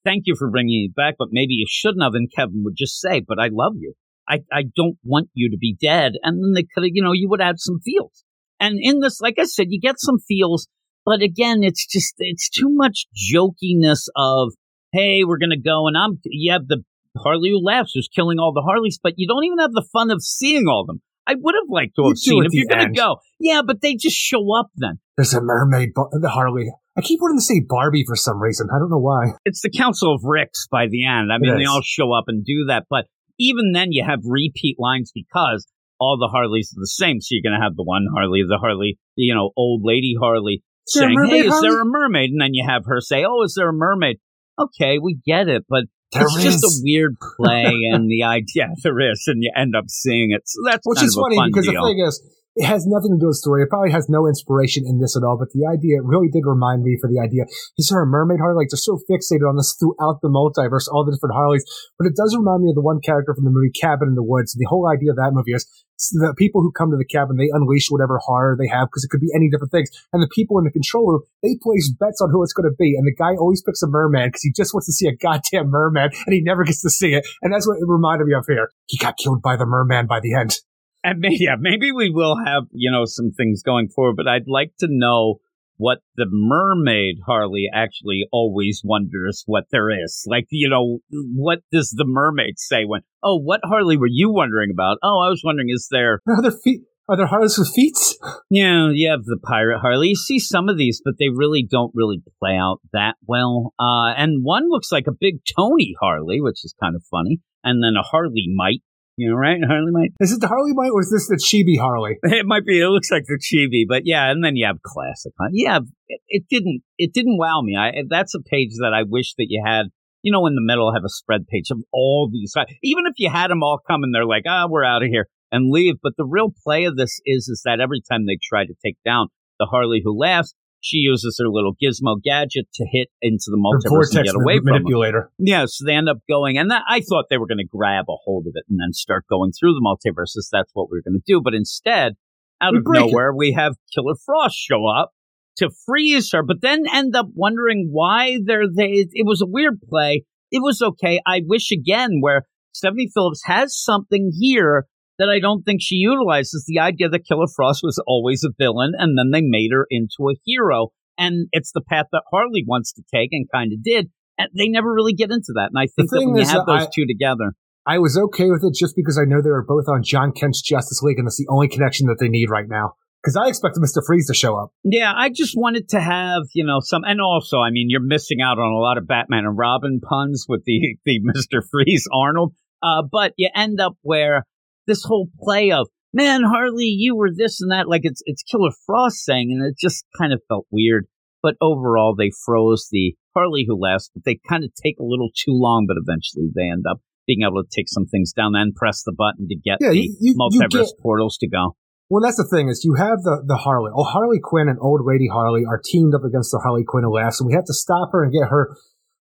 thank you for bringing me back, but maybe you shouldn't have. And Kevin would just say, but I love you. I, I don't want you to be dead. And then they could have, you know, you would add some feels. And in this, like I said, you get some feels, but again, it's just, it's too much jokiness of, hey, we're going to go and I'm, you have the Harley who laughs who's killing all the Harleys, but you don't even have the fun of seeing all of them. I would have liked to have seen if you're going to go. Yeah, but they just show up then. There's a mermaid, the Harley. I keep wanting to say Barbie for some reason. I don't know why. It's the Council of Ricks by the end. I mean, they all show up and do that, but even then you have repeat lines because all the Harleys are the same. So you're going to have the one Harley, the Harley, you know, old lady Harley saying, "Hey, is there a mermaid?" And then you have her say, "Oh, is there a mermaid?" Okay, we get it, but there it's is. just a weird [laughs] play, and the idea [laughs] there is, and you end up seeing it. So that's which is funny because deal. the thing is, it has nothing to do with story. It probably has no inspiration in this at all, but the idea it really did remind me for the idea. Is there a mermaid Harley? Like they're so fixated on this throughout the multiverse, all the different Harleys. But it does remind me of the one character from the movie Cabin in the Woods. The whole idea of that movie is the people who come to the cabin, they unleash whatever horror they have because it could be any different things. And the people in the control room, they place bets on who it's going to be. And the guy always picks a merman because he just wants to see a goddamn merman and he never gets to see it. And that's what it reminded me of here. He got killed by the merman by the end. And maybe, yeah, maybe we will have, you know, some things going forward, but I'd like to know what the mermaid Harley actually always wonders what there is. Like, you know, what does the mermaid say when, oh, what Harley were you wondering about? Oh, I was wondering, is there. Are there feet? Are there Harleys with feet? [laughs] Yeah, you have the pirate Harley. You see some of these, but they really don't really play out that well. Uh, and one looks like a big Tony Harley, which is kind of funny. And then a Harley Mite, you know, right? Harley might. Is it the Harley might, or is this the Chibi Harley? [laughs] It might be. It looks like the Chibi, but yeah. And then you have classic. Yeah, it, it didn't. It didn't wow me. I that's a page that I wish that you had. You know, in the middle, have a spread page of all these. Even if you had them all come and they're like, ah, we're out of here and leave. But the real play of this is, is that every time they try to take down the Harley who laughs, she uses her little gizmo gadget to hit into the multiverse and get away from manipulator. Them. Yeah, so they end up going, and that, I thought they were going to grab a hold of it and then start going through the multiverses. That's what we are going to do, but instead, out we of nowhere, it. we have Killer Frost show up to freeze her, but then end up wondering why they're they. It was a weird play. It was okay. I wish again where Stephanie Phillips has something here that I don't think she utilizes the idea that Killer Frost was always a villain and then they made her into a hero. And it's the path that Harley wants to take and kind of did. And they never really get into that. And I think that when you have those I, two together. I was okay with it just because I know they were both on Jon Kent's Justice League and that's the only connection that they need right now. Because I expected Mr. Freeze to show up. Yeah, I just wanted to have, you know, some, and also, I mean, you're missing out on a lot of Batman and Robin puns with the, [laughs] the Mr. Freeze Arnold. Uh, but you end up where this whole play of man, Harley, you were this and that. Like it's it's Killer Frost saying, and it just kind of felt weird. But overall, they froze the Harley who laughs, but they kind of take a little too long. But eventually, they end up being able to take some things down and press the button to get yeah, the you, you, multiverse you get, portals to go. Well, that's the thing is you have the the Harley. Oh, Harley Quinn and Old Lady Harley are teamed up against the Harley Quinn who laughs, and we have to stop her and get her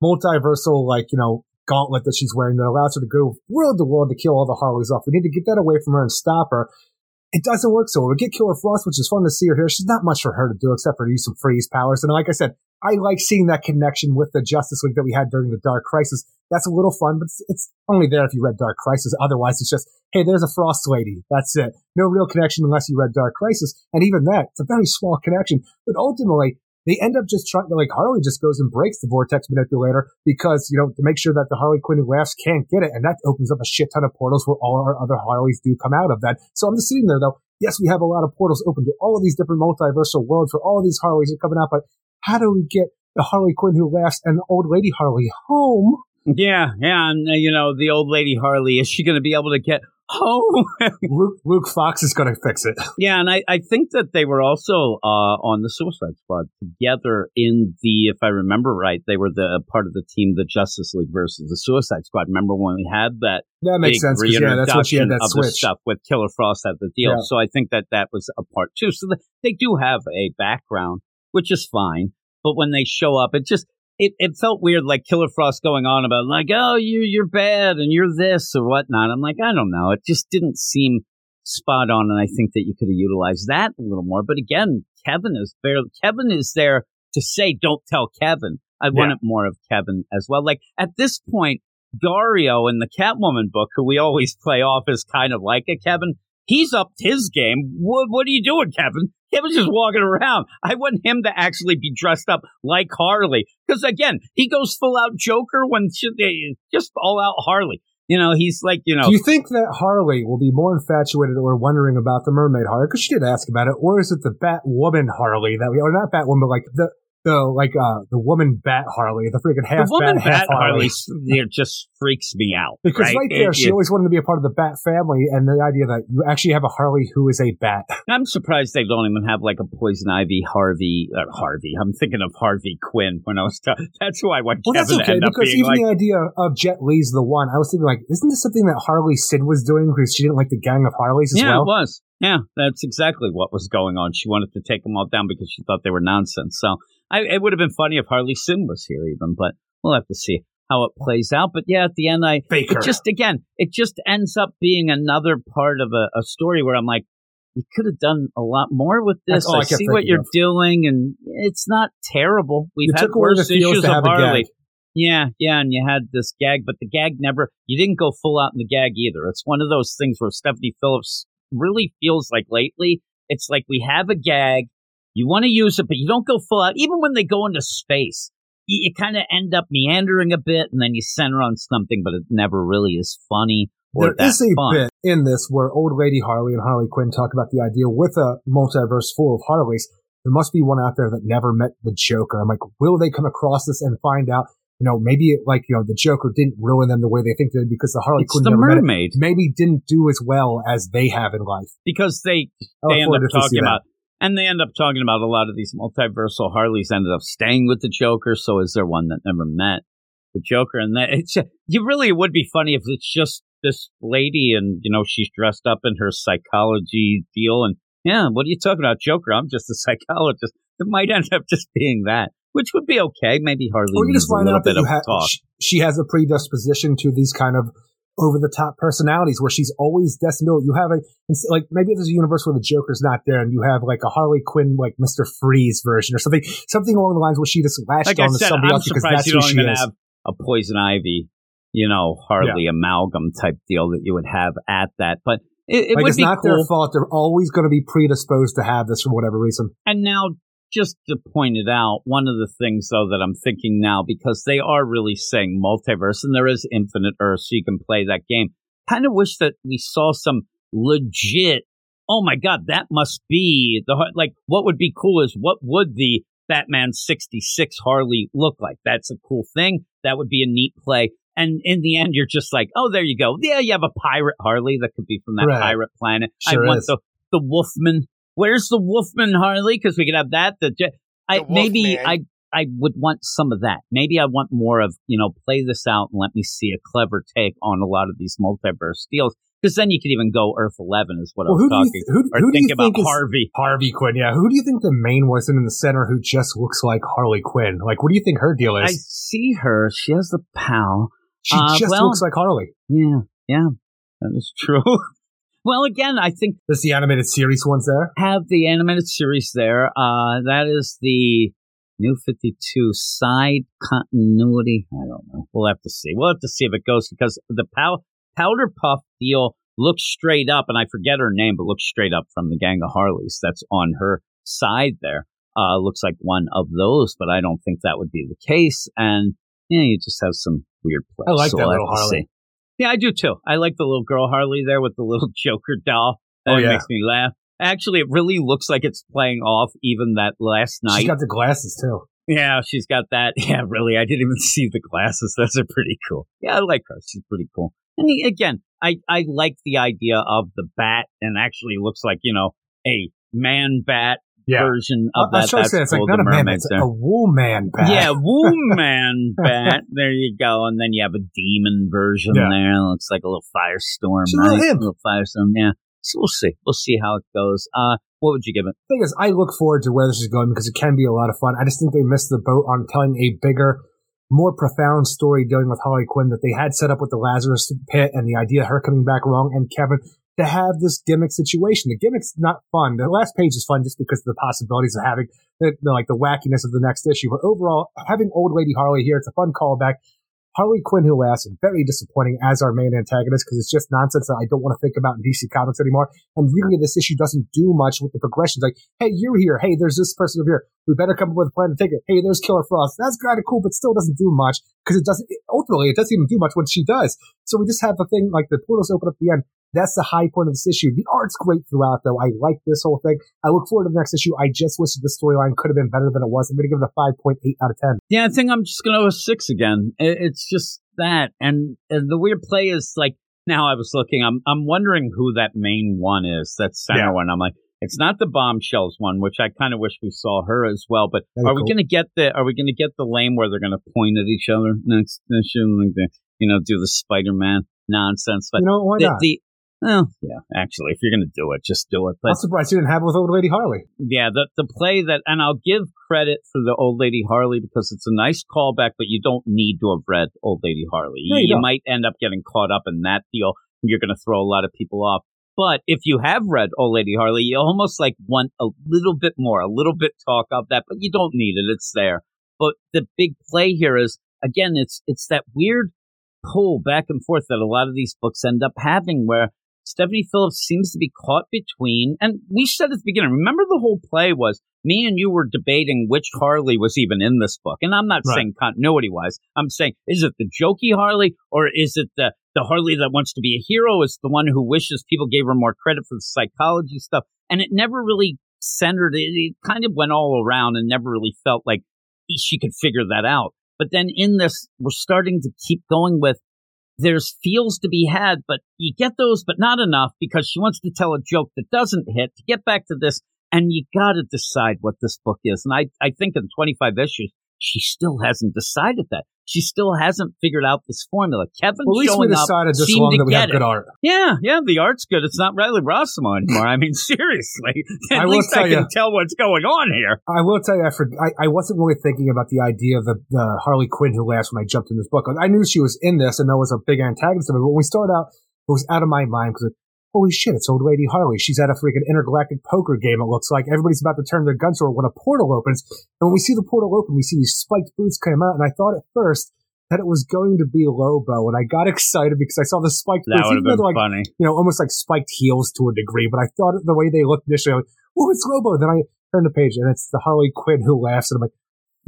multiversal, like you know, gauntlet that she's wearing that allows her to go world to world to kill all the Harleys off. We need to get that away from her and stop her. It doesn't work so. We get Killer Frost, which is fun to see her here. She's not much for her to do except for use some freeze powers. And like I said, I like seeing that connection with the Justice League that we had during the Dark Crisis. That's a little fun, but it's, it's only there if you read Dark Crisis. Otherwise, it's just, hey, there's a Frost lady. That's it. No real connection unless you read Dark Crisis. And even that, it's a very small connection. But ultimately, they end up just trying like Harley just goes and breaks the vortex manipulator because you know to make sure that the Harley Quinn who laughs can't get it, and that opens up a shit ton of portals where all our other Harleys do come out of that. So I'm just sitting there though. Yes, we have a lot of portals open to all of these different multiversal worlds where all of these Harleys are coming out, but how do we get the Harley Quinn who laughs and the old lady Harley home? Yeah, yeah, and uh, you know the old lady Harley is she going to be able to get Oh, [laughs] Luke, Luke Fox is going to fix it. [laughs] yeah, and I, I think that they were also uh, on the Suicide Squad together in the, if I remember right, they were the part of the team, the Justice League versus the Suicide Squad. Remember when we had that That makes sense. Yeah, that's what she had that switch. stuff with Killer Frost at the deal. Yeah. So I think that that was a part too. So th- they do have a background, which is fine. But when they show up, it just it, it felt weird, like Killer Frost going on about like, oh, you you're bad and you're this or whatnot. I'm like, I don't know. It just didn't seem spot on, and I think that you could have utilized that a little more. But again, Kevin is there. Kevin is there to say, "Don't tell Kevin." I wanted more of Kevin as well. Like at this point, Dario in the Catwoman book, who we always play off as kind of like a Kevin, he's upped his game. What, what are you doing, Kevin? Kevin's just walking around. I want him to actually be dressed up like Harley. Because again, he goes full out Joker when just all out Harley. You know, he's like, you know, Do you think that Harley will be more infatuated or wondering about the mermaid Harley? Because she did ask about it. Or is it the Batwoman Harley that we, or not Batwoman, but like the, the, like, uh, the woman Bat Harley, the freaking half the woman Bat, Bat Harley Harley. just freaks me out. Because right, right, there, It- she it- always wanted to be a part of the Bat family, and the idea that you actually have a Harley who is a Bat. [laughs] I'm surprised they don't even have like a Poison Ivy Harvey. Uh, Harvey. I'm thinking of Harvey Quinn when I was. T- [laughs] that's who I want Well, that's Kevin okay to end up because even like. the idea of Jet Li's the one, I was thinking like, isn't this something that Harley Sinn was doing because she didn't like the gang of Harleys as yeah, well? it was. Yeah, that's exactly what was going on. She wanted to take them all down because she thought they were nonsense. So I, it would have been funny if Harley Sinn was here, even. But we'll have to see how it plays out. But yeah, at the end, I Faker. it just again, it just ends up being another part of a, a story where I'm like, you could have done a lot more with this. I I, see what you're of. doing, and it's not terrible. We've You had took away the worse issues to of Harley. Yeah, yeah, and you had this gag, but the gag never, you didn't go full out in the gag either. It's one of those things where Stephanie Phillips really feels like lately, it's like we have a gag, you want to use it, but you don't go full out. Even when they go into space, you, you kind of end up meandering a bit and then you center on something, but it never really is funny or There is a fun. bit in this where old lady Harley and Harley Quinn talk about the idea with a multiverse full of Harleys. There must be one out there that never met the Joker. I'm like, will they come across this and find out? You know, maybe like you know the Joker didn't ruin them the way they think they did because the Harley It's Quinn the never it. mermaid Maybe didn't do as well as they have in life. because they they end up talking about and they end up talking about a lot of these multiversal Harleys ended up staying with the Joker. So is there one that never met the Joker? And that it's you really it would be funny if it's just this lady and you know she's dressed up in her psychology deal and yeah, what are you talking about, Joker? I'm just a [laughs] psychologist. It might end up just being that, which would be okay. Maybe Harley Or you just find out that you talk. she, she has a predisposition to these kind of over the top personalities where she's always destined to. You have a like maybe there's a universe where the Joker's not there, and you have like a Harley Quinn like Mister Freeze version or something, something along the lines where she just latched like on to somebody I'm else because that's you who she is. have a poison ivy, you know, Harley amalgam type deal that you would have at that. But it, it like would it's be not cool. their fault. They're always going to be predisposed to have this for whatever reason. And now, just to point it out, one of the things though that I'm thinking now, because they are really saying multiverse, and there is infinite Earth, so you can play that game. Kind of wish that we saw some legit. Oh my God, that must be the like. What would be cool is what would the Batman '66 Harley look like? That's a cool thing. That would be a neat play. And in the end, you're just like, oh, there you go. Yeah, you have a pirate Harley that could be from that Right. pirate planet. Sure I want is. the the Wolfman. Where's the Wolfman Harley? Because we could have that. The, Je- I maybe I I would want some of that. Maybe I want more of you know play this out and let me see a clever take on a lot of these multiverse deals. Because then you could even go Earth Eleven is what Well, I was who do talking. you who, or who do think you about think is Harvey. Harvey Quinn? Yeah, who do you think the main person in the center who just looks like Harley Quinn? Like, what do you think her deal is? I see her. She has the pal. she uh, just well- looks like Harley. Yeah, yeah, that is true. [laughs] well, again, I think There's the animated series ones there. have the animated series there. Uh, that is the New 52 side continuity. I don't know. We'll have to see. We'll have to see if it goes because the pow- Powder Puff deal looks straight up, and I forget her name, but looks straight up from the Gang of Harleys that's on her side there. Uh, looks like one of those, but I don't think that would be the case. And yeah, you just have some weird plays. I like so that we'll little Harley. Yeah, I do too. I like the little girl Harley there with the little [laughs] Joker doll. That Oh, yeah. makes me laugh. Actually, it really looks like it's playing off even that last night. She's got the glasses too. yeah, she's got that. [laughs] Yeah, really. I didn't even [laughs] see the glasses. Those are pretty cool. Yeah, I like her. She's pretty cool. And he, again, I, I like the idea of the bat and actually looks like, you know, a man bat Yeah. version of I that. was trying to That's say, it's like cool, not a man, it's there. a woman bat. Yeah, [laughs] woman bat. There you go. And then you have a demon version Yeah. there. It looks like a little firestorm. She's a little right? imp. little firestorm. Yeah. So we'll see. We'll see how it goes. Uh, what would you give it? thing is, I look forward to where this is going because it can be a lot of fun. I just think they missed the boat on telling a bigger, more profound story dealing with Harley Quinn that they had set up with the Lazarus Pit and the idea of her coming back wrong and Kevin to have this gimmick situation. The gimmick's not fun. The last page is fun just because of the possibilities of having the, the like the wackiness of the next issue. But overall, having old lady Harley here, it's a fun callback. Harley Quinn, who laughs, very disappointing as our main antagonist because it's just nonsense that I don't want to think about in DC Comics anymore. And really, this issue doesn't do much with the progressions. Like, hey, you're here. Hey, there's this person over here. We better come up with a plan to take it. Hey, there's Killer Frost. That's kind of cool, but still doesn't do much because it doesn't. Ultimately, it doesn't even do much when she does. So we just have the thing like the portals open up at the end. That's the high point of this issue. The art's great throughout, though. I like this whole thing. I look forward to the next issue. I just wish the storyline could have been better than it was. I'm going to give it a 5.8 out of 10. Yeah, I think I'm just going to go a six again. It's just that. And, and the weird play is like, now I was looking, I'm, I'm wondering who that main one is, that center Yeah. one. I'm like, it's not the bombshells one, which I kind of wish we saw her as well. But Very are we cool. going to get the, are we going to get the lane where they're going to point at each other next issue? Like the, you know, do the Spider-Man nonsense. But you know, why the, not? the, well, yeah, actually, if you're going to do it, just do it. But I'm surprised you didn't have it with Old Lady Harley. yeah, the the play that, and I'll give credit for the old lady Harley because it's a nice callback, but you don't need to have read old lady Harley. No, you don't. might end up getting caught up in that deal. You're going to throw a lot of people off. But if you have read Old Lady Harley, you almost like want a little bit more, a little bit talk of that, but you don't need it. It's there. But the big play here is again, it's it's that weird pull back and forth that a lot of these books end up having where Stephanie Phillips seems to be caught between, and we said at the beginning, remember the whole play was me and you were debating which Harley was even in this book. And I'm not Right. saying continuity wise. I'm saying, is it the jokey Harley or is it the, the Harley that wants to be a hero? Is the one who wishes people gave her more credit for the psychology stuff? And it never really centered, it, it kind of went all around and never really felt like she could figure that out. But then in this, we're starting to keep going with there's feels to be had, but you get those, but not enough because she wants to tell a joke that doesn't hit to get back to this. And you got to decide what this book is. And I, I think in 25 issues, she still hasn't decided that. She still hasn't figured out this formula. Kevin Well, at least we decided this long that we have get good art. Yeah, yeah, the art's good. It's not Riley Rossmo anymore. I mean, [laughs] seriously. At I will least I can ya. tell what's going on here. I will tell you, I, for, I, I wasn't really thinking about the idea of the, the Harley Quinn who laughs when I jumped in this book. Like, I knew she was in this and that was a big antagonist of it, but when we started out, it was out of my mind because, holy shit, it's old lady Harley. She's at a freaking intergalactic poker game, it looks like. Everybody's about to turn their guns to her when a portal opens. And when we see the portal open, we see these spiked boots come out, and I thought at first that it was going to be Lobo, and I got [laughs] excited because I saw the spiked That boots, even been like funny. you know, almost like spiked heels to a degree, but I thought the way they looked initially, like, oh, it's Lobo. Then I turned the page and it's the Harley Quinn who laughs, and I'm like,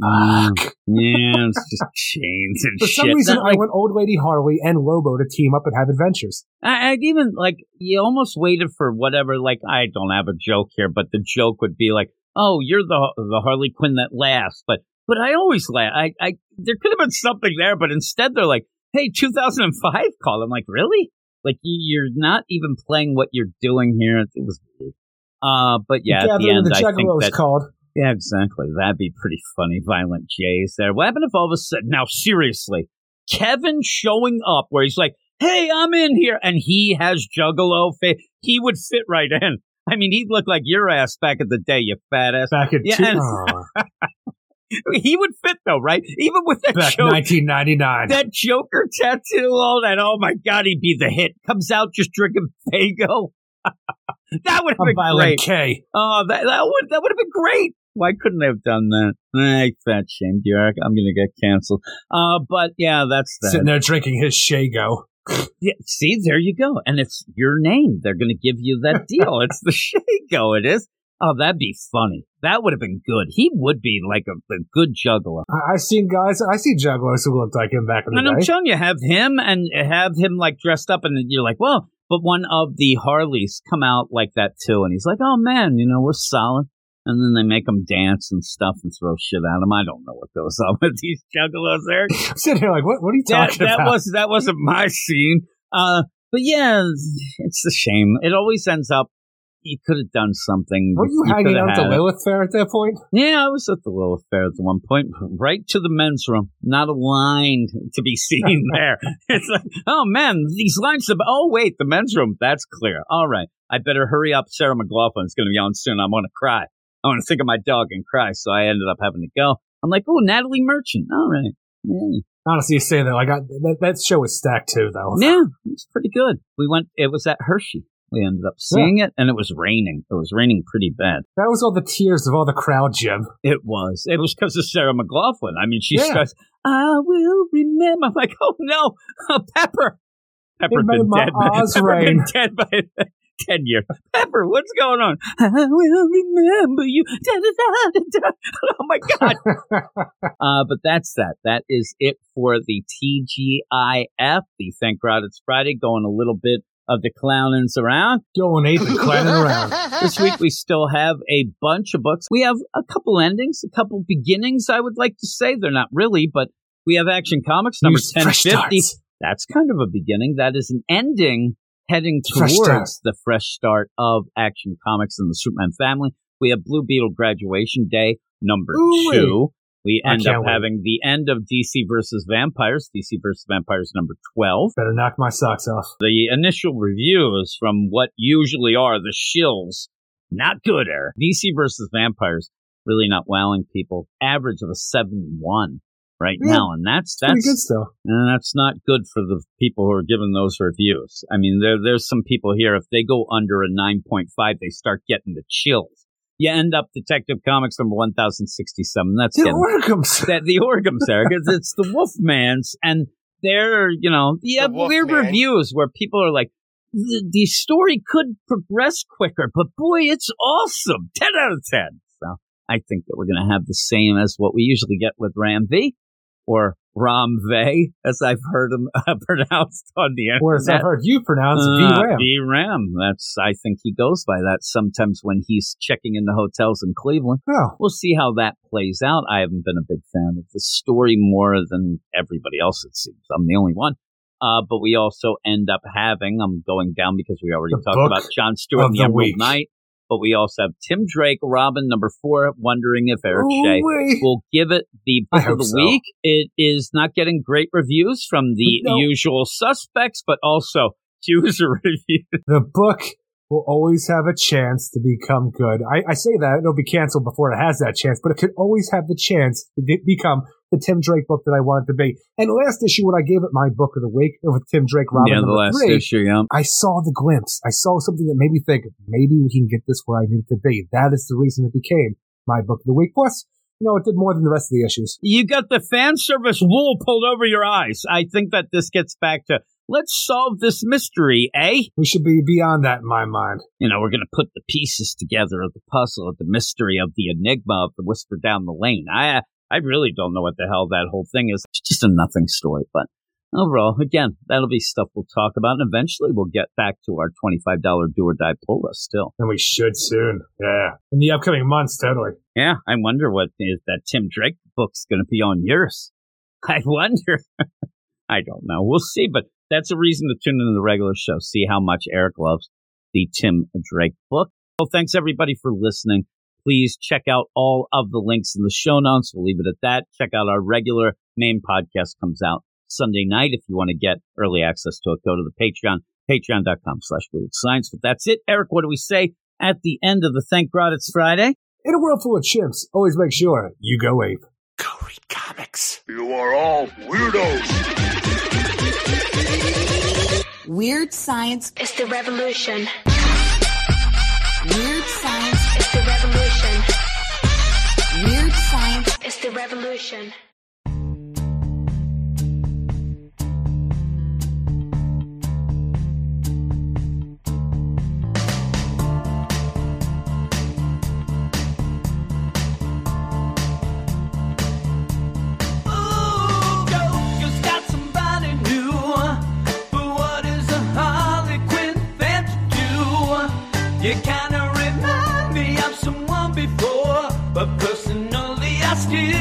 Mm, yeah, it's just [laughs] chains and for shit. some reason, Not I like- want Old Lady Harley and Lobo to team up and have adventures. I, I'd even like you almost waited for whatever. Like I don't have a joke here, but the joke would be like, "Oh, you're the the Harley Quinn that laughs," but but I always laugh. I, I there could have been something there, but instead they're like, "Hey, 2005 call." I'm like, really? Like you, you're not even playing what you're doing here. It, was weird. Uh, but yeah, the at the end, the I think Juggalos that called. Yeah, exactly. That'd be pretty funny. [laughs] Violent J's there. What happened if all of a sudden, now seriously, Kevin showing up where he's like, hey, I'm in here, and he has Juggalo face. He would fit right in. I mean, he'd look like your ass back in the day, you fat ass. Back in Yeah, two, and- [laughs] uh. He would fit though, right? Even with that back joke, 1999. that Joker tattoo, all that. Oh my God, he'd be the hit. Comes out just drinking Faygo. [laughs] that would have been Violent great. K. Oh, that that would that would have been great. Why couldn't they have done that? Ay, fat shame, Derek. I'm gonna get canceled. Uh, but yeah, that's that. Sitting there drinking his Shago. Yeah, see, there you go. And it's your name. They're gonna give you that deal. [laughs] it's the Shago. It is. Oh, that'd be funny. That would have been good. He would be like a, a good juggler. I, I've seen guys, I see jugglers who looked like him back in the And I'm day. telling you, have him and have him like dressed up, and you're like, well, but one of the Harleys come out like that too, and he's like, oh man, you know, we're solid. And then they make them dance and stuff and throw shit at them. I don't know what goes on [laughs] with these juggalos there. [laughs] Sitting here like, what, what are you That, talking that about? was that wasn't my scene. Uh, but yeah, it's a shame. It always ends up. You could have done something. Were you, hanging out at the Lilith Fair at that point? Yeah, I was at the Lilith Fair at the one point, right to the men's room. Not a line to be seen [laughs] there. it's like, oh man, these lines. Of, oh wait, the men's room. That's clear. All right, I better hurry up. Sarah McLachlan's going to be on soon. I'm going to cry. I want to think of my dog and cry. So I ended up having to go. I'm like, oh, Natalie Merchant. All right. Yeah. Honestly, you say that like I, that that show was stacked too, though. Yeah, it was pretty good. We went. It was at Hershey. We ended up seeing yeah. it, and it was raining. It was raining pretty bad. That was all the tears of all the crowd, Jim. It was. It was because of Sarah McLachlan. I mean, she yeah. starts, "I will remember." I'm like, "Oh no, [laughs] Pepper." Pepper been dead. Pepper been dead by [laughs] 10 years. Pepper, what's going on? [laughs] I will remember you. [laughs] Da, da, da, oh my God. [laughs] uh, but that's that. That is it for the TGIF, the Thank God It's Friday, going a little bit of the clownings around. Going and clowning around. this week we still have a bunch of books. We have a couple endings, a couple beginnings, I would like to say. They're not really, but we have Action Comics number 1050. That's kind of a beginning. That is an ending heading towards the fresh start of Action Comics and the Superman family. We have Blue Beetle graduation day number Ooh, two. We end up wait. having the end of DC versus Vampires, DC versus Vampires number 12. Better knock my socks off. The initial reviews from what usually are the shills, not good, Eric. DC versus Vampires, really not wowing people. Average of a 71 right yeah, now, and that's that's good still. And that's not good for the people who are giving those reviews. I mean, there there's some people here if they go under a nine point five, they start getting the chills. You end up Detective Comics number one thousand sixty seven. That's the getting, Orgums. [laughs] That the Orgums there because [laughs] it's the Wolfmans, and they're you know you have weird man. reviews where people are like. The, the story could progress quicker, but boy, it's awesome. 10 out of 10. So I think that we're going to have the same as what we usually get with Ram V or Ram Ramve, as I've heard him uh, [laughs] pronounced on the internet. Or as I've heard you pronounce uh, V-Ram. V-Ram. That's, I think he goes by that sometimes when he's checking in the hotels in Cleveland. Oh. We'll see how that plays out. I haven't been a big fan of the story more than everybody else, it seems. I'm the only one. Uh, but we also end up having, I'm going down because we already the talked about John Stewart and the, the Emerald Knight. But we also have Tim Drake, Robin, number four, wondering if Eric oh, Shea wait. will give it the book of the so. week. It is not getting great reviews from the no. usual suspects, but also [laughs] user reviews. The book will always have a chance to become good. I, I, say that it'll be canceled before it has that chance, but it could always have the chance to become the Tim Drake book that I wanted to be. And last issue, when I gave it my book of the week with Tim Drake, Robin yeah, the last three, issue, yeah. I saw the glimpse. I saw something that made me think maybe we can get this where I need it to be. That is the reason it became my book of the week. Plus, you know, it did more than the rest of the issues. You got the fan service wool pulled over your eyes. I think that this gets back to let's solve this mystery, eh? We should be beyond that in my mind. You know, we're going to put the pieces together of the puzzle of the mystery of the enigma of the whisper down the lane. I I really don't know what the hell that whole thing is. It's just a nothing story. But overall, again, that'll be stuff we'll talk about. And eventually we'll get back to our $25 do or die pull list still. And we should soon. Yeah. In the upcoming months, totally. Yeah. I wonder what is that Tim Drake book's going to be on yours. [laughs] I wonder. [laughs] I don't know. We'll see. But that's a reason to tune into the regular show. See how much Eric loves the Tim Drake book. Well, thanks everybody for listening please check out all of the links in the show notes. We'll leave it at that. Check out our regular main podcast comes out Sunday night. If you want to get early access to it, go to the Patreon, patreon.com slash weird science. But that's it. Eric, what do we say at the end of the Thank God It's Friday? In a world full of chimps, always make sure you go ape. Go read comics. You are all weirdos. Weird science is the revolution. It's the revolution. You kinda remind